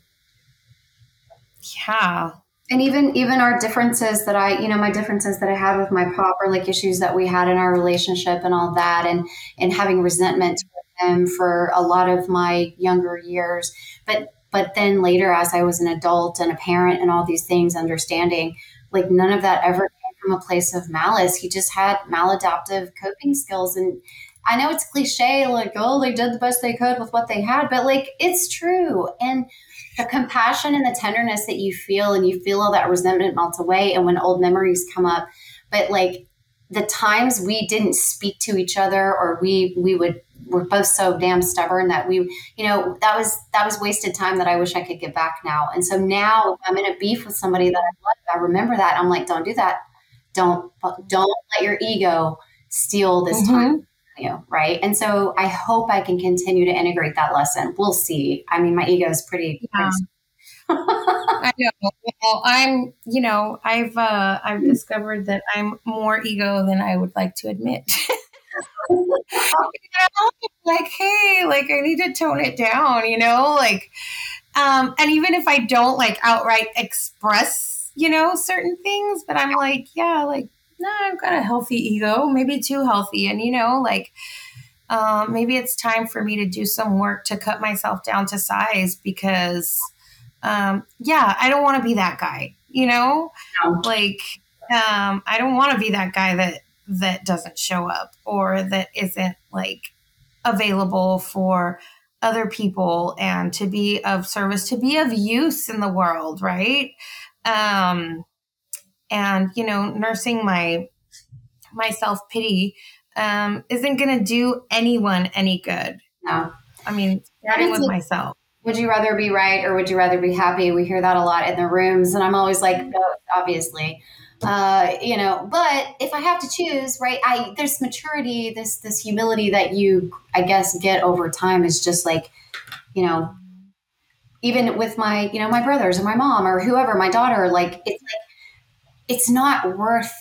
yeah. And even even our differences that I, you know, my differences that I had with my pop or like issues that we had in our relationship and all that and and having resentment with him for a lot of my younger years. But but then later as I was an adult and a parent and all these things, understanding like none of that ever from a place of malice. He just had maladaptive coping skills. And I know it's cliche, like, oh, they did the best they could with what they had, but like, it's true. And the compassion and the tenderness that you feel, and you feel all that resentment melt away. And when old memories come up, but like, the times we didn't speak to each other or we we would we're both so damn stubborn that we you know that was that was wasted time that i wish i could get back now and so now if i'm in a beef with somebody that i love i remember that i'm like don't do that don't don't let your ego steal this mm-hmm. time you right and so i hope i can continue to integrate that lesson we'll see i mean my ego is pretty yeah. I know. Well, I'm, you know, I've uh, I've discovered that I'm more ego than I would like to admit. you know, like, hey, like I need to tone it down, you know, like, um, and even if I don't like outright express you know, certain things, but I'm like, yeah, like, no, nah, I've got a healthy ego, maybe too healthy. And, you know, like, um, maybe it's time for me to do some work to cut myself down to size because, um, yeah, I don't want to be that guy, you know, no. like, um, I don't want to be that guy that, that doesn't show up or that isn't like available for other people and to be of service, to be of use in the world, right? Um, and you know, nursing my my self pity um, isn't going to do anyone any good. No, I mean, starting with like, myself. Would you rather be right or would you rather be happy? We hear that a lot in the rooms, and I'm always like, no, obviously. Uh, you know, but if I have to choose, right? I there's maturity, this this humility that you, I guess, get over time is just like, you know, even with my you know my brothers or my mom or whoever my daughter like it's like it's not worth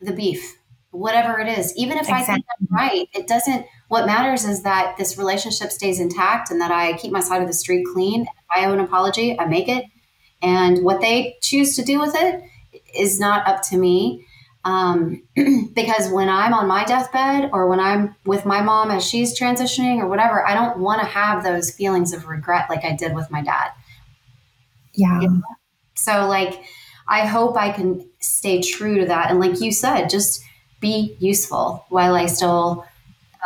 the beef whatever it is. Even if exactly. i think i'm right it doesn't what matters is that this relationship stays intact and that i keep my side of the street clean. If i owe an apology i make it. And what they choose to do with it is not up to me um, because when i'm on my deathbed or when i'm with my mom as she's transitioning or whatever i don't want to have those feelings of regret like i did with my dad yeah. So, like, I hope I can stay true to that. And, like you said, just be useful while I still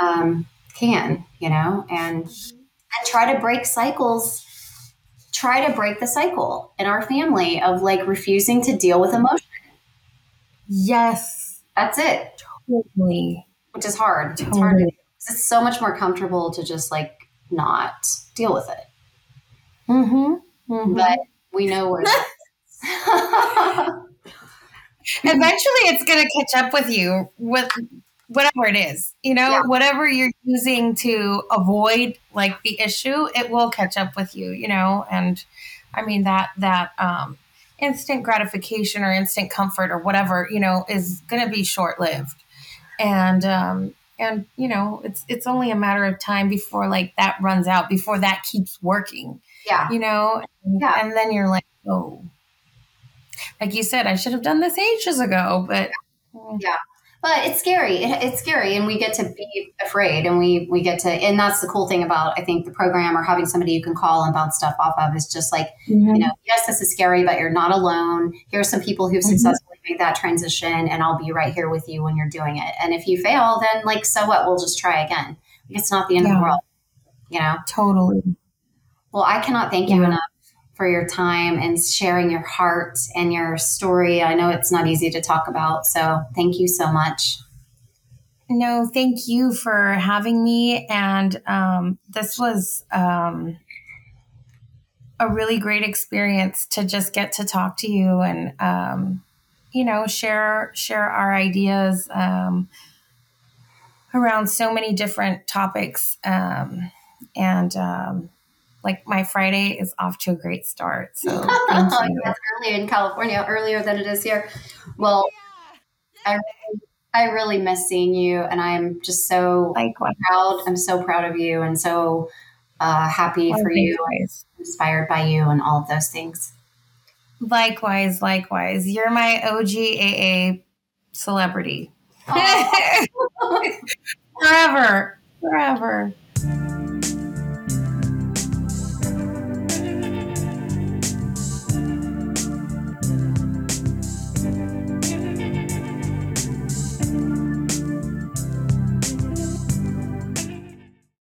um, can, you know, and and try to break cycles. Try to break the cycle in our family of like refusing to deal with emotion. Yes, that's it. Totally, which is hard. Totally. It's hard. To, it's so much more comfortable to just like not deal with it. Mm-hmm. mm-hmm. But we know where Eventually, it's going to catch up with you with whatever it is, you know, yeah. whatever you're using to avoid like the issue, it will catch up with you, you know, and I mean that that um, instant gratification or instant comfort or whatever, you know, is going to be short lived, and um, and you know, it's it's only a matter of time before like that runs out, before that keeps working, yeah, you know, and, yeah. and then you're like, oh, like you said, I should have done this ages ago, but yeah. But it's scary. It, it's scary, and we get to be afraid, and we we get to, and that's the cool thing about I think the program or having somebody you can call and bounce stuff off of is just like mm-hmm. you know, yes, this is scary, but you're not alone. Here are some people who've mm-hmm. successfully made that transition, and I'll be right here with you when you're doing it. And if you fail, then like so what? We'll just try again. It's not the end yeah. of the world, you know. Totally. Well, I cannot thank yeah. you enough for your time and sharing your heart and your story. I know it's not easy to talk about, so thank you so much. No, thank you for having me. And um, this was um, a really great experience to just get to talk to you and um, you know share share our ideas um, around so many different topics um, and um, like my Friday is off to a great start. So that's early in California, earlier than it is here. Well, I really, I really miss seeing you, and I'm just so Likewise. proud. I'm so proud of you, and so uh, happy oh, for you, inspired by you, and all of those things. Likewise, likewise. You're my OGAA celebrity. forever, forever.